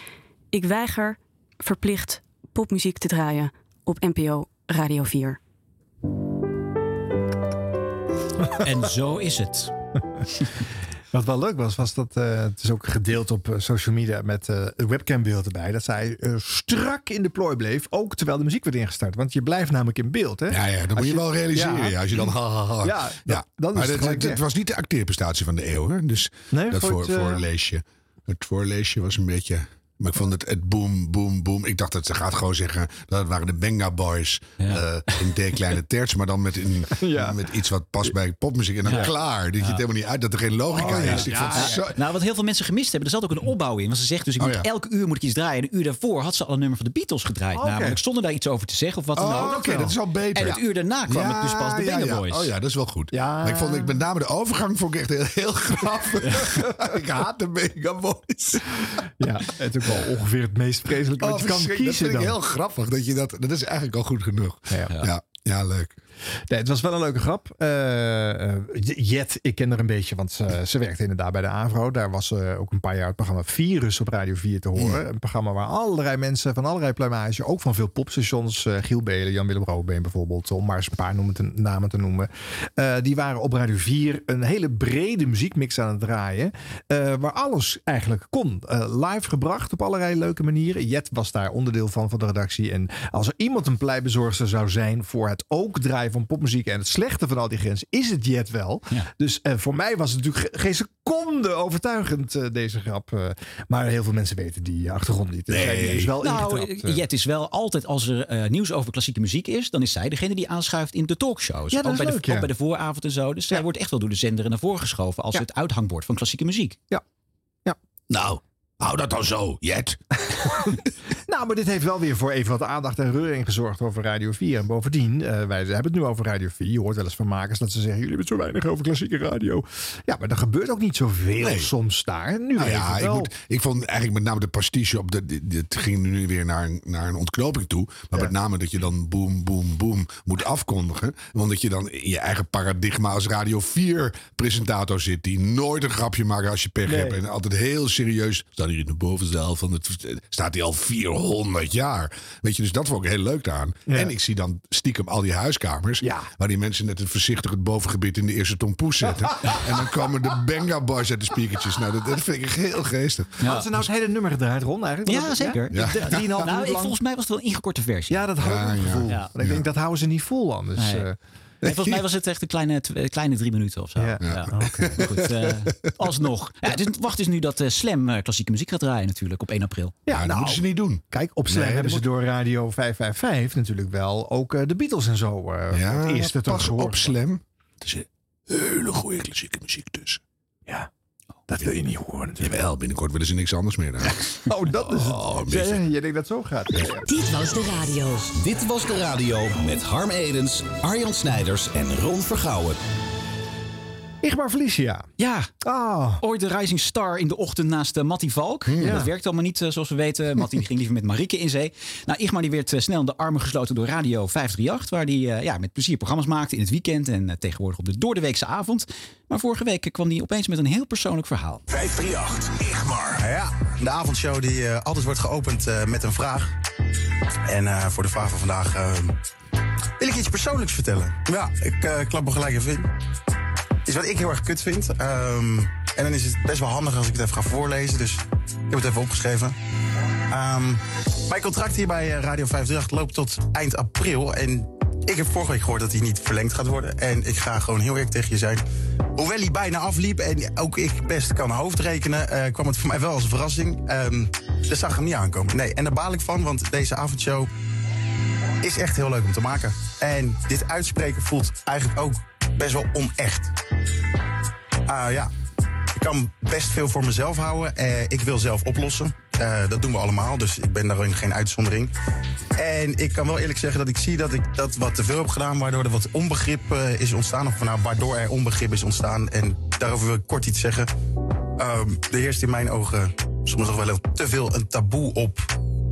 Ik weiger verplicht popmuziek te draaien op NPO Radio 4. En zo is het. Wat wel leuk was, was dat eh, het is ook gedeeld op eh, social media met eh het webcambeeld erbij. Dat zij eh, strak in de plooi bleef, ook terwijl de muziek werd ingestart. Want je blijft namelijk in beeld. Hè? Ja, ja, dat moet je wel realiseren. Ja, als je dan ha, ha, ha. Ja, ja. dan is het weg. was niet de acteerprestatie van de eeuw. Hè? Dus Nee, dat voor, het, eh, voorleesje. Het voorleesje was een beetje... Maar ik vond het, het boom, boom, boom. Ik dacht dat ze gaat gewoon zeggen... dat het waren de Benga Boys eh, in D kleine terts. Maar dan met, een, met iets wat past bij popmuziek. En dan Ja. klaar. Dat je het helemaal niet uit dat er geen logica Oh, ja. is. Ik vond het Ja, zo... Nou, wat heel veel mensen gemist hebben, er zat ook een opbouw in. Want ze zegt dus, ik Oh, moet ja. elke uur moet ik iets draaien. En een uur daarvoor had ze al een nummer van de Beatles gedraaid. Oké. Namelijk zonder daar iets over te zeggen of wat dan Oh, ook. oké, dat is al beter. En het uur daarna kwam het dus pas de ja, Benga ja. Boys. Oh ja, dat is wel goed. Maar ik vond ik met name de overgang vond ik echt heel, heel grappig. ik haat de Benga Boys. Ja, ook wel ongeveer het meest vreselijke wat Oh, je kan kiezen Dat vind ik dan. heel grappig. Dat, je dat, dat is eigenlijk al goed genoeg. Ja, ja, leuk. Nee, het was wel een leuke grap. Eh, eh, Jet, ik ken haar een beetje, want ze, ze werkte inderdaad bij de AVRO. Daar was ze ook een paar jaar het programma Virus op Radio 4 te horen. Een programma waar allerlei mensen van allerlei pluimage, ook van veel popstations, eh, Giel Belen, Jan-Willem Roodbeen bijvoorbeeld, om maar eens een paar noemen te- namen te noemen. eh, die waren op Radio 4 een hele brede muziekmix aan het draaien, eh, waar alles eigenlijk kon. Eh, live gebracht op allerlei leuke manieren. Jet was daar onderdeel van, van de redactie. En als er iemand een pleitbezorgster zou zijn voor het ook draaien van popmuziek en het slechte van al die grens, is het Jet wel. Dus eh, voor mij was het natuurlijk ge- geen seconde overtuigend, eh, deze grap. eh. maar heel veel mensen weten die achtergrond niet. Dus zij is wel nou. Jet is wel altijd als er eh, nieuws over klassieke muziek is, dan is zij degene die aanschuift in de talkshows. Ja, dat ook, is bij de, leuk, ja. ook bij de vooravond en zo. Dus zij wordt echt wel door de zender naar voren geschoven als Ja. het uithangbord van klassieke muziek. Ja. ja. Nou, hou dat dan zo, Jet. Maar dit heeft wel weer voor even wat aandacht en reuring gezorgd over Radio 4. En bovendien, eh, wij hebben het nu over Radio 4. Je hoort wel eens van makers dat ze zeggen: jullie hebben het zo weinig over klassieke radio. Ja, maar er gebeurt ook niet zoveel Nee. soms daar. Nu even ja, ik, moet, ik vond eigenlijk met name de pastiche op de. Het ging nu weer naar, een- naar een ontknoping toe. Maar met name dat je dan boom, boom, boom moet afkondigen. Want dat je dan in je eigen paradigma als Radio 4 presentator zit. Die nooit een grapje maakt als je pech Nee. hebt. En altijd heel serieus. Staat hier in de bovenzaal van het. Staat hij al 400 jaar. Weet je, dus dat vond ik heel leuk aan. Ja. En ik zie dan stiekem al die huiskamers. Waar die mensen net het voorzichtig het bovengebit in de eerste tompoes zetten. en dan komen de Benga Boys uit de speakertjes. Nou, dat, dat vind ik heel geestig. Hadden ze nou het hele nummer gedraaid, Ron? Eigenlijk? Ja, zeker. Ja. Nou, ik, volgens mij was het wel een ingekorte versie. Ja, dat had ik Ja, ja. gevoel. Ja. Maar ik denk, dat houden ze niet vol anders. Nee. eh. Nee, volgens mij was het echt een kleine, eh, kleine drie minuten of zo. Ja. Ja. Goed, eh, alsnog. Ja, dus wacht is nu dat eh, Slam eh, klassieke muziek gaat draaien natuurlijk op 1 april. Ja, dat nou, moeten ze niet doen. Kijk, op Slam Nee, hebben ze door Radio 555 natuurlijk wel ook eh, de Beatles en zo. eh Ja, het eerste toch pas gehoord. op Slam. Er zit hele goede klassieke muziek tussen. Ja, dat wil je niet horen natuurlijk. Jawel, binnenkort willen ze niks anders meer. Dan. Oh, dat is het. Oh, Ja, ja, je denkt dat het zo gaat. Ja, ja. Dit was de radio. Dit was de radio met Harm Edens, Arjan Snijders en Ron Vergouwen. Igmar Felicia. Ja, Ah, ooit de Rising Star in de ochtend naast uh, Mattie Valk. Dat werkt allemaal niet, eh, zoals we weten. Mattie ging liever met Marieke in zee. Nou, Igmar die werd eh, snel in de armen gesloten door Radio 538... waar hij ja, met plezier programma's maakte in het weekend... en tegenwoordig op de doordeweekse avond. Maar vorige week kwam hij opeens met een heel persoonlijk verhaal. 538, Igmar. Nou ja, de avondshow die altijd wordt geopend met een vraag. En eh, voor de vraag van vandaag wil ik iets persoonlijks vertellen. Ja, ik eh, klap me gelijk even in. Iets wat ik heel erg kut vind. Ehm, en dan is het best wel handig als ik het even ga voorlezen. Dus ik heb het even opgeschreven. Ehm, mijn contract hier bij eh, Radio 538 loopt tot eind april. En ik heb vorige week gehoord dat hij niet verlengd gaat worden. En ik ga gewoon heel eerlijk tegen je zijn. Hoewel hij bijna afliep en ook ik best kan hoofdrekenen... eh, kwam het voor mij wel als verrassing. Dus zag hem niet aankomen. Nee, en daar baal ik van, want deze avondshow is echt heel leuk om te maken. En dit uitspreken voelt eigenlijk ook best wel onecht. Ah ja, ik kan best veel voor mezelf houden. Eh, ik wil zelf oplossen. Eh, dat doen we allemaal, dus ik ben daarin geen uitzondering. En ik kan wel eerlijk zeggen dat ik zie dat ik dat wat te veel heb gedaan... waardoor er wat onbegrip eh, is ontstaan. Of nou, waardoor er onbegrip is ontstaan. En daarover wil ik kort iets zeggen. Ehm er heerst in mijn ogen soms nog wel te veel een taboe op...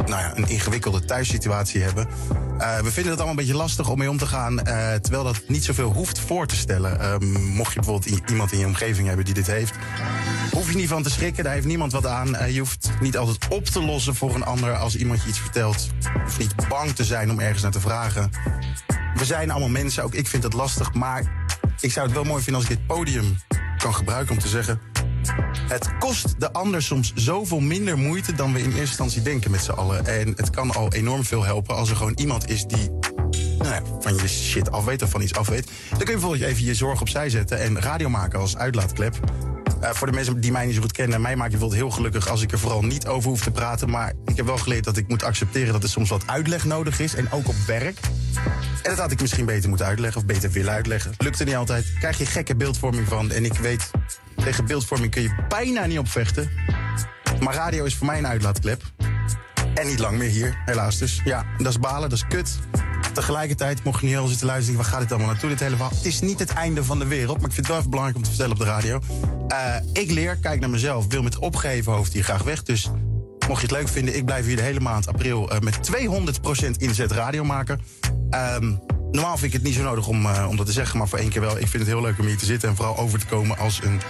Nou ja, een ingewikkelde thuissituatie hebben. Eh, we vinden het allemaal een beetje lastig om mee om te gaan... eh, terwijl dat niet zoveel hoeft voor te stellen. Ehm, mocht je bijvoorbeeld iemand in je omgeving hebben die dit heeft... hoef je niet van te schrikken, daar heeft niemand wat aan. Eh, je hoeft niet altijd op te lossen voor een ander als iemand je iets vertelt. Je hoeft niet bang te zijn om ergens naar te vragen. We zijn allemaal mensen, ook ik vind het lastig. Maar ik zou het wel mooi vinden als ik dit podium kan gebruiken om te zeggen... Het kost de ander soms zoveel minder moeite dan we in eerste instantie denken met z'n allen. En het kan al enorm veel helpen als er gewoon iemand is die nou ja, van je shit af weet of van iets af weet. Dan kun je bijvoorbeeld even je zorg opzij zetten en radio maken als uitlaatklep. Eh, voor de mensen die mij niet zo goed kennen, mij maakt je bijvoorbeeld heel gelukkig als ik er vooral niet over hoef te praten. Maar ik heb wel geleerd dat ik moet accepteren dat er soms wat uitleg nodig is. En ook op werk. En dat had ik misschien beter moeten uitleggen of beter willen uitleggen. Lukte niet altijd. Krijg je gekke beeldvorming van. En ik weet, tegen beeldvorming kun je bijna niet opvechten. Maar radio is voor mij een uitlaatklep. En niet lang meer hier, helaas dus. Ja, dat is balen, dat is kut. Tegelijkertijd, mocht je niet heel zitten luisteren... waar gaat dit allemaal naartoe, dit hele? Het is niet het einde van de wereld, maar ik vind het wel even belangrijk om te vertellen op de radio. Eh, ik leer, kijk naar mezelf, wil met opgeheven hoofd hier graag weg. Dus mocht je het leuk vinden, ik blijf hier de hele maand april... eh, met 200% inzet radio maken. Ehm, Normaal vind ik het niet zo nodig om, eh, om dat te zeggen, maar voor één keer wel. Ik vind het heel leuk om hier te zitten en vooral over te komen als een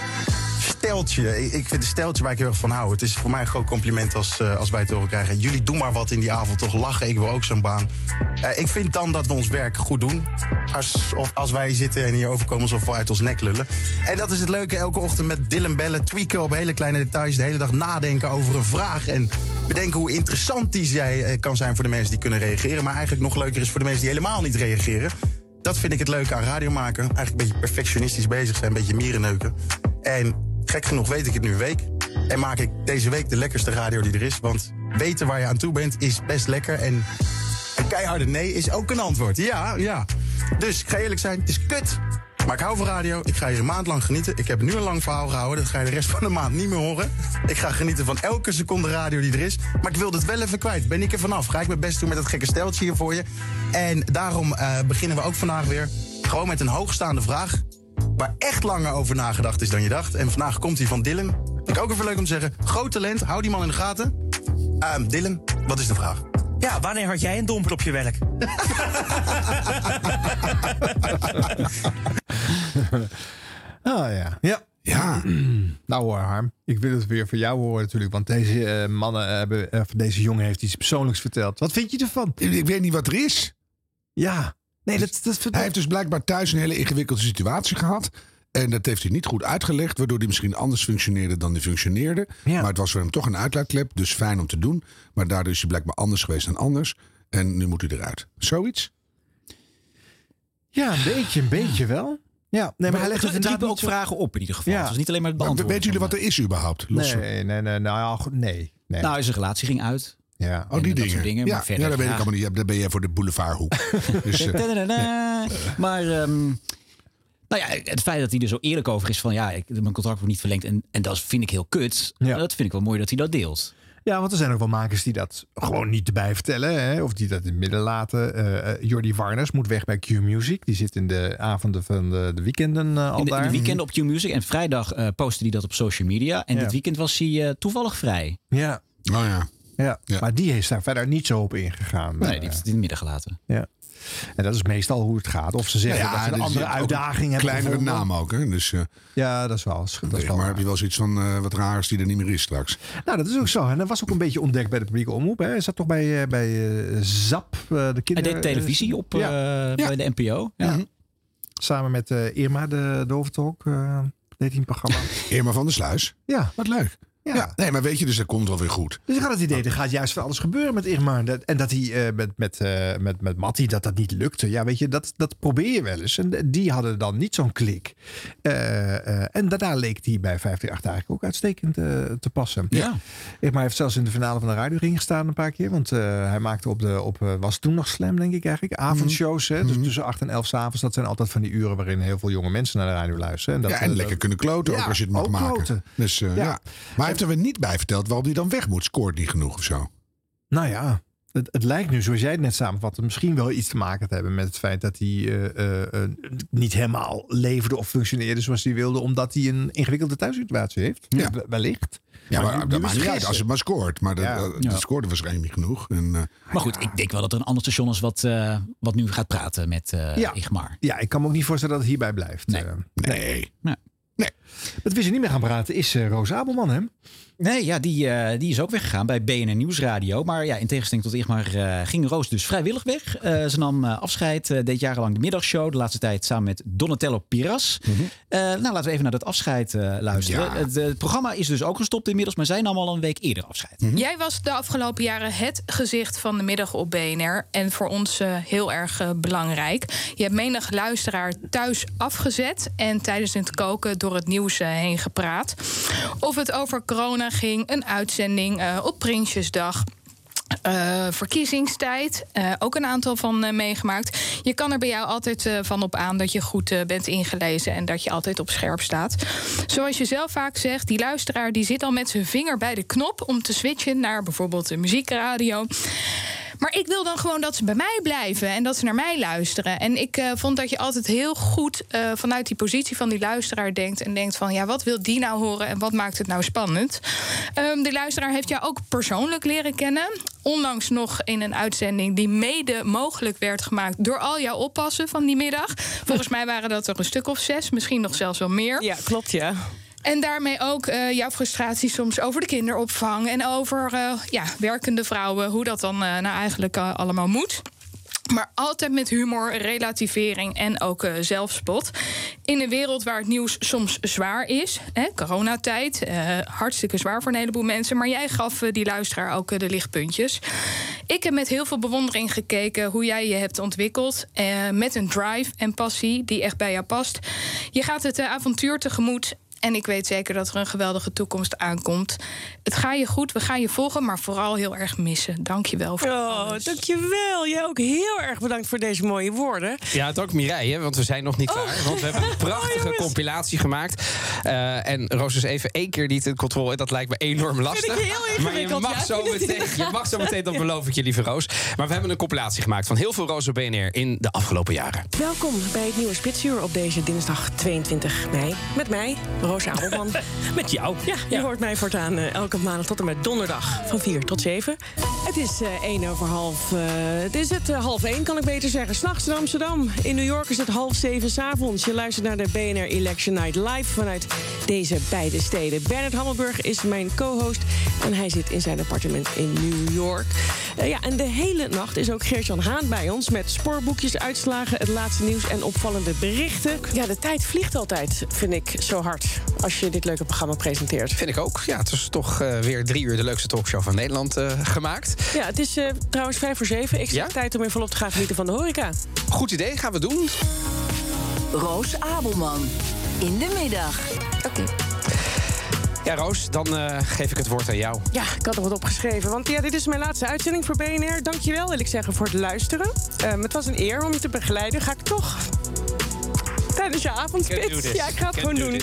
steltje. Ik, vind een steltje waar ik heel erg van hou. Het is voor mij een groot compliment als, eh, als wij het horen krijgen. Jullie doen maar wat in die avond, toch lachen. Ik wil ook zo'n baan. Eh, ik vind dan dat we ons werk goed doen. Als, als wij zitten en hier overkomen alsof we uit ons nek lullen. En dat is het leuke, elke ochtend met Dylan bellen, tweaken op hele kleine details. De hele dag nadenken over een vraag. En bedenken hoe interessant die zij, eh, kan zijn voor de mensen die kunnen reageren. Maar eigenlijk nog leuker is voor de mensen die helemaal niet reageren. Dat vind ik het leuke aan radio maken. Eigenlijk een beetje perfectionistisch bezig zijn, een beetje mierenneuken. En gek genoeg weet ik het nu week. En maak ik deze week de lekkerste radio die er is. Want weten waar je aan toe bent is best lekker. En een keiharde nee is ook een antwoord. Ja, ja. Dus ik ga eerlijk zijn, het is kut. Maar ik hou van radio. Ik ga hier een maand lang genieten. Ik heb nu een lang verhaal gehouden. Dat ga je de rest van de maand niet meer horen. Ik ga genieten van elke seconde radio die er is. Maar ik wilde het wel even kwijt. Ben ik er vanaf? Ga ik mijn best doen met dat gekke steltje hier voor je. En daarom eh, beginnen we ook vandaag weer. Gewoon met een hoogstaande vraag. Waar echt langer over nagedacht is dan je dacht. En vandaag komt hij van Dylan. Vind ik ook even leuk om te zeggen. Groot talent. Hou die man in de gaten. Ehm, Dylan, wat is de vraag? Ja, wanneer had jij een domper op je werk? Ah ja. Ja. Ja. nou hoor, Harm. Ik wil het weer voor jou horen natuurlijk. Want deze eh, mannen hebben, of deze jongen heeft iets persoonlijks verteld. Wat vind je ervan? Ik weet niet wat er is. Ja. Nee, dat, dat, Hij heeft dus blijkbaar thuis een hele ingewikkelde situatie gehad. En dat heeft hij niet goed uitgelegd, waardoor hij misschien anders functioneerde dan hij functioneerde. Maar het was voor hem toch een uitlaatklep, dus fijn om te doen. Maar daardoor is hij blijkbaar anders geweest dan anders. En nu moet hij eruit. Zoiets? Ja, een beetje, een beetje wel. Ja, nee, maar hij legt het het ook zo- vragen op in ieder geval. Ja. Het was niet alleen maar het beantwoorden. weten jullie wat er is überhaupt? Los Nee, nee, nee, nou nee. nee. Nou, zijn relatie ging uit. Ja. Oh, die dat dingen. soort dingen, ja, maar verder, ja, dat weet ja. ik allemaal niet. Ja, Dan ben jij voor de boulevardhoek. dus, eh. Maar ehm, nou ja, het feit dat hij er zo eerlijk over is van ja, ik, mijn contract wordt niet verlengd en, en dat vind ik heel kut. Ja. Dat vind ik wel mooi dat hij dat deelt. Ja, want er zijn ook wel makers die dat gewoon niet erbij vertellen. Hè? Of die dat in het midden laten. Eh, eh, Jordi Warners moet weg bij Q-Music. Die zit in de avonden van de, de weekenden al In de, in daar. de weekend op Q-Music en vrijdag eh postte hij dat op social media. En Ja. dit weekend was hij toevallig vrij. Ja. Oh ja. Ja. maar die is daar verder niet zo op ingegaan. Nee, die heeft het in het midden gelaten. Ja. En dat is meestal hoe het gaat. Of ze zeggen Nou ja, dat ze een er andere uitdaging hebben. Kleinere gevonden. naam ook, hè? Dus, eh, Ja, dat is wel. Dat is wel maar heb je wel zoiets van eh, wat raars die er niet meer is straks? Nou, dat is ook zo. En dat was ook een beetje ontdekt bij de publieke omroep. Hè. Hij zat toch bij, eh, bij eh, ZAP, eh, de Hij kinder... deed televisie op eh, Ja. bij de NPO. Ja. Mhm. Samen met eh, Irma, de, eh, deed hij een programma. Irma van der Sluis. ja. Wat leuk. Ja. nee, maar weet je, dus dat komt wel weer goed. Dus ik had het idee, er gaat juist van alles gebeuren met Irma. Dat- En dat hij eh, met, met, eh, met, met Mattie, dat dat niet lukte. Ja, weet je, dat, dat probeer je wel eens. En die hadden dan niet zo'n klik. Eh, en daarna leek die bij 538 eigenlijk ook uitstekend te passen. Ja. Irma heeft zelfs in de finale van de Radio Ring gestaan een paar keer. Want hij maakte op de, op, was toen nog Slam, denk ik eigenlijk, avondshows. Hè? Dus tussen 8 en 11 s'avonds. Dat zijn altijd van die uren waarin heel veel jonge mensen naar de radio luisteren. En dat, ja, en lekker kunnen kloten, Ja, ook als je het mag maken. kloten. Dus, ja. Ja. Maar heeft er weer niet bij verteld waarom hij dan weg moet. Scoort niet genoeg of zo. Nou ja, het, het lijkt nu, zoals jij het net samenvatte, misschien wel iets te maken te hebben met het feit dat hij eh, eh, eh, niet helemaal leefde of functioneerde zoals hij wilde, omdat hij een ingewikkelde thuissituatie heeft. Ja. We- Wellicht. Ja, maar, nu- dat nu is niet als het maar scoort. Maar dat, Ja. dat, Ja. dat scoorde waarschijnlijk niet genoeg. En, eh, Maar goed, ik denk wel dat er een ander station is wat, eh, wat nu gaat praten met eh Ja. Igmar. Ja, ik kan me ook niet voorstellen dat het hierbij blijft. Nee. Eh, nee. Wat we ze niet meer gaan praten is eh Roos Abelman, hè? Nee, ja, die, eh, die is ook weggegaan bij BNN Nieuwsradio. Maar ja, in tegenstelling tot Igmar eh, ging Roos dus vrijwillig weg. Eh, ze nam afscheid, eh, deed jarenlang de middagshow. De laatste tijd samen met Donatello Piras. Eh, nou, laten we even naar dat afscheid eh, luisteren. Ja. Het, het programma is dus ook gestopt inmiddels, maar zij nam al een week eerder afscheid. Jij was de afgelopen jaren het gezicht van de middag op BNR. En voor ons heel erg belangrijk. Je hebt menig luisteraar thuis afgezet. En tijdens het koken door het nieuws heen gepraat. Of het over corona een uitzending eh, op Prinsjesdag. eh, verkiezingstijd, eh, ook een aantal van meegemaakt. Je kan er bij jou altijd van op aan dat je goed bent ingelezen en dat je altijd op scherp staat. Zoals je zelf vaak zegt, die luisteraar die zit al met zijn vinger bij de knop om te switchen naar bijvoorbeeld de muziekradio. Maar ik wil dan gewoon dat ze bij mij blijven en dat ze naar mij luisteren. En ik eh, vond dat je altijd heel goed eh, vanuit die positie van die luisteraar denkt. En denkt van ja, wat wil die nou horen en wat maakt het nou spannend? Ehm de luisteraar heeft jou ook persoonlijk leren kennen. Onlangs nog in een uitzending die mede mogelijk werd gemaakt door al jouw oppassen van die middag. Volgens mij waren dat er een stuk of zes, misschien nog zelfs wel meer. Ja, klopt ja. En daarmee ook eh, jouw frustratie soms over de kinderopvang en over eh, ja, werkende vrouwen, hoe dat dan eh, nou eigenlijk allemaal moet. Maar altijd met humor, relativering en ook zelfspot. In een wereld waar het nieuws soms zwaar is. Hè, coronatijd, hartstikke zwaar voor een heleboel mensen. Maar jij gaf die luisteraar ook de lichtpuntjes. Ik heb met heel veel bewondering gekeken hoe jij je hebt ontwikkeld. met een drive en passie die echt bij jou past. Je gaat het avontuur tegemoet. En ik weet zeker dat er een geweldige toekomst aankomt. Het gaat je goed, we gaan je volgen, maar vooral heel erg missen. Dank je wel voor Oh, alles. dankjewel. Jij ook heel erg bedankt voor deze mooie woorden. Ja, het ook Mireille, want we zijn nog niet klaar. Want we hebben een prachtige compilatie gemaakt. Eh, en Roos is even één keer niet in controle. Dat lijkt me enorm lastig. ik heel maar je mag, ja. zo meteen, je mag zo meteen, dat beloof ik je, lieve Roos. Maar we hebben een compilatie gemaakt van heel veel Roos op BNR in de afgelopen jaren. Welkom bij het nieuwe Spitsuur op deze dinsdag 22 mei. Met mij, Roos Abelman. Met jou? Ja, je hoort mij voortaan eh, elke maandag tot en met donderdag van 4 tot 7. Het is eh 1 over half. eh, het is het eh, half 1, kan ik beter zeggen. S'nachts in Amsterdam. In New York is het half 7 s'avonds. Je luistert naar de BNR Election Night live vanuit deze beide steden. Bernard Hammelburg is mijn co-host. En hij zit in zijn appartement in New York. Eh, ja, en de hele nacht is ook Geert-Jan Haan bij ons. Met spoorboekjes, uitslagen, het laatste nieuws en opvallende berichten. Ja, de tijd vliegt altijd, vind ik, zo hard. Als je dit leuke programma presenteert. Vind ik ook. Ja, het is toch eh, weer drie uur de leukste talkshow van Nederland eh, gemaakt. Ja, het is eh, trouwens vijf voor zeven. Ik zeg Ja? tijd om weer volop te gaan genieten van de horeca. Goed idee, gaan we doen. Roos Abelman. In de middag. Oké. Ja, Roos, dan eh, geef ik het woord aan jou. Ja, ik had er wat opgeschreven. Want ja, dit is mijn laatste uitzending voor BNR. Dankjewel, wil ik zeggen, voor het luisteren. Ehm, het was een eer om je te begeleiden. Ga ik toch tijdens je avondspits. Ja, ik ga het gewoon do doen.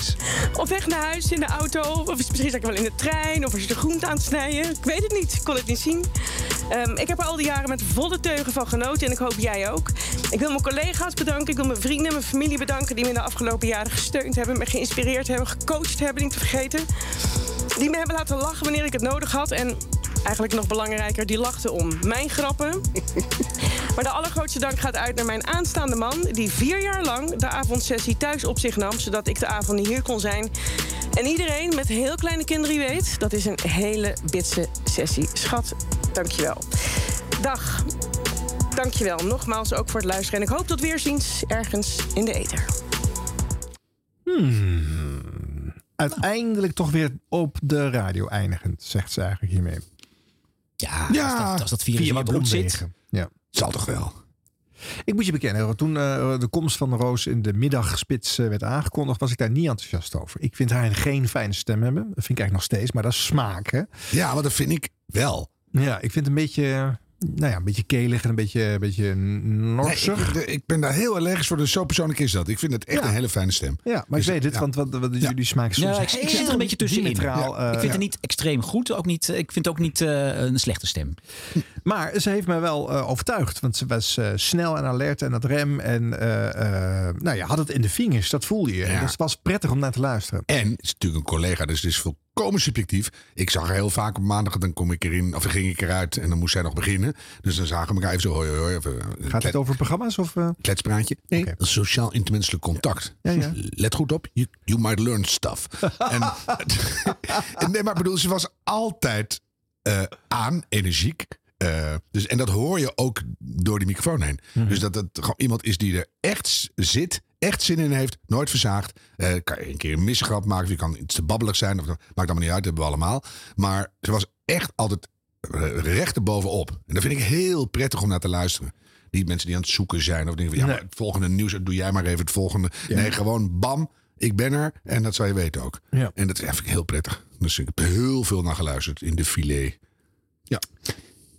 Op weg naar huis, in de auto. Of misschien zat ik wel in de trein. Of als je de groente aan het snijden. Ik weet het niet. Ik kon het niet zien. Ehm, ik heb er al die jaren met volle teugen van genoten. En ik hoop jij ook. Ik wil mijn collega's bedanken. Ik wil mijn vrienden en mijn familie bedanken. Die me in de afgelopen jaren gesteund hebben. Me geïnspireerd hebben. Gecoacht hebben, niet te vergeten. Die me hebben laten lachen wanneer ik het nodig had. En eigenlijk nog belangrijker, die lachten om mijn grappen. Maar de allergrootste dank gaat uit naar mijn aanstaande man... die vier jaar lang de avondsessie thuis op zich nam... zodat ik de avond niet hier kon zijn. En iedereen met heel kleine kinderen die weet... dat is een hele bitse sessie. Schat, dankjewel. Dag. Dankjewel nogmaals ook voor het luisteren. En ik hoop tot weerziens ergens in de ether. Hmm. Uiteindelijk toch weer op de radio eindigend, zegt ze eigenlijk hiermee. Ja, ja als dat, als dat virus in via je bloed zit. Ja. Zal toch wel. Ik moet je bekennen, toen eh, de komst van Roos in de middagspits eh, werd aangekondigd, was ik daar niet enthousiast over. Ik vind haar geen fijne stem hebben. Dat vind ik eigenlijk nog steeds, maar dat is smaak, hè? Ja, maar dat vind ik wel. Ja, ik vind een beetje, nou ja, een beetje kelig en een beetje, een beetje norsig. Nee, ik, ik ben daar heel allergisch voor, dus zo persoonlijk is dat. Ik vind het echt een hele fijne stem. ja, maar Dus, ik weet het, ja. want wat, wat jullie smaak is soms Ja, ik, ik zit er een beetje tussenin. eh, ik vind ja. het niet extreem goed. Ook niet, ik vind het ook niet eh, een slechte stem. Maar ze heeft mij wel eh, overtuigd. Want ze was eh, snel en alert en dat rem. En eh, eh, nou ja, had het in de vingers. Dat voelde je. En Ja. het was prettig om naar te luisteren. En het is natuurlijk een collega, dus het is volkomen subjectief. Ik zag haar heel vaak op maandag, dan kom ik erin, of ging ik eruit en dan moest zij nog beginnen. Dus dan zagen we elkaar even zo, hoi. Even, een Gaat het over programma's? Of, eh? kletspraatje? Nee, sociaal intermenselijk contact. Ja, ja. Let goed op, you, you might learn stuff. en, en nee, maar ik bedoel, ze was altijd eh, aan, energiek. Eh, dus, en dat hoor je ook door die microfoon heen. Mhm. Dus dat het gewoon iemand is die er echt zit, echt zin in heeft, nooit verzaagt. Eh, kan je een keer een misgrap maken, of je kan iets te babbelig zijn, of, maakt allemaal niet uit, dat hebben we allemaal. Maar ze was echt altijd eh, recht erbovenop. En dat vind ik heel prettig om naar te luisteren. Niet mensen die aan het zoeken zijn of denken van ja, maar het volgende nieuws, doe jij maar even het volgende. Nee, gewoon bam, ik ben er en dat zou je weten ook. Ja. En dat ja, vind ik heel prettig. Dus ik heb heel veel naar geluisterd in de filet. Ja.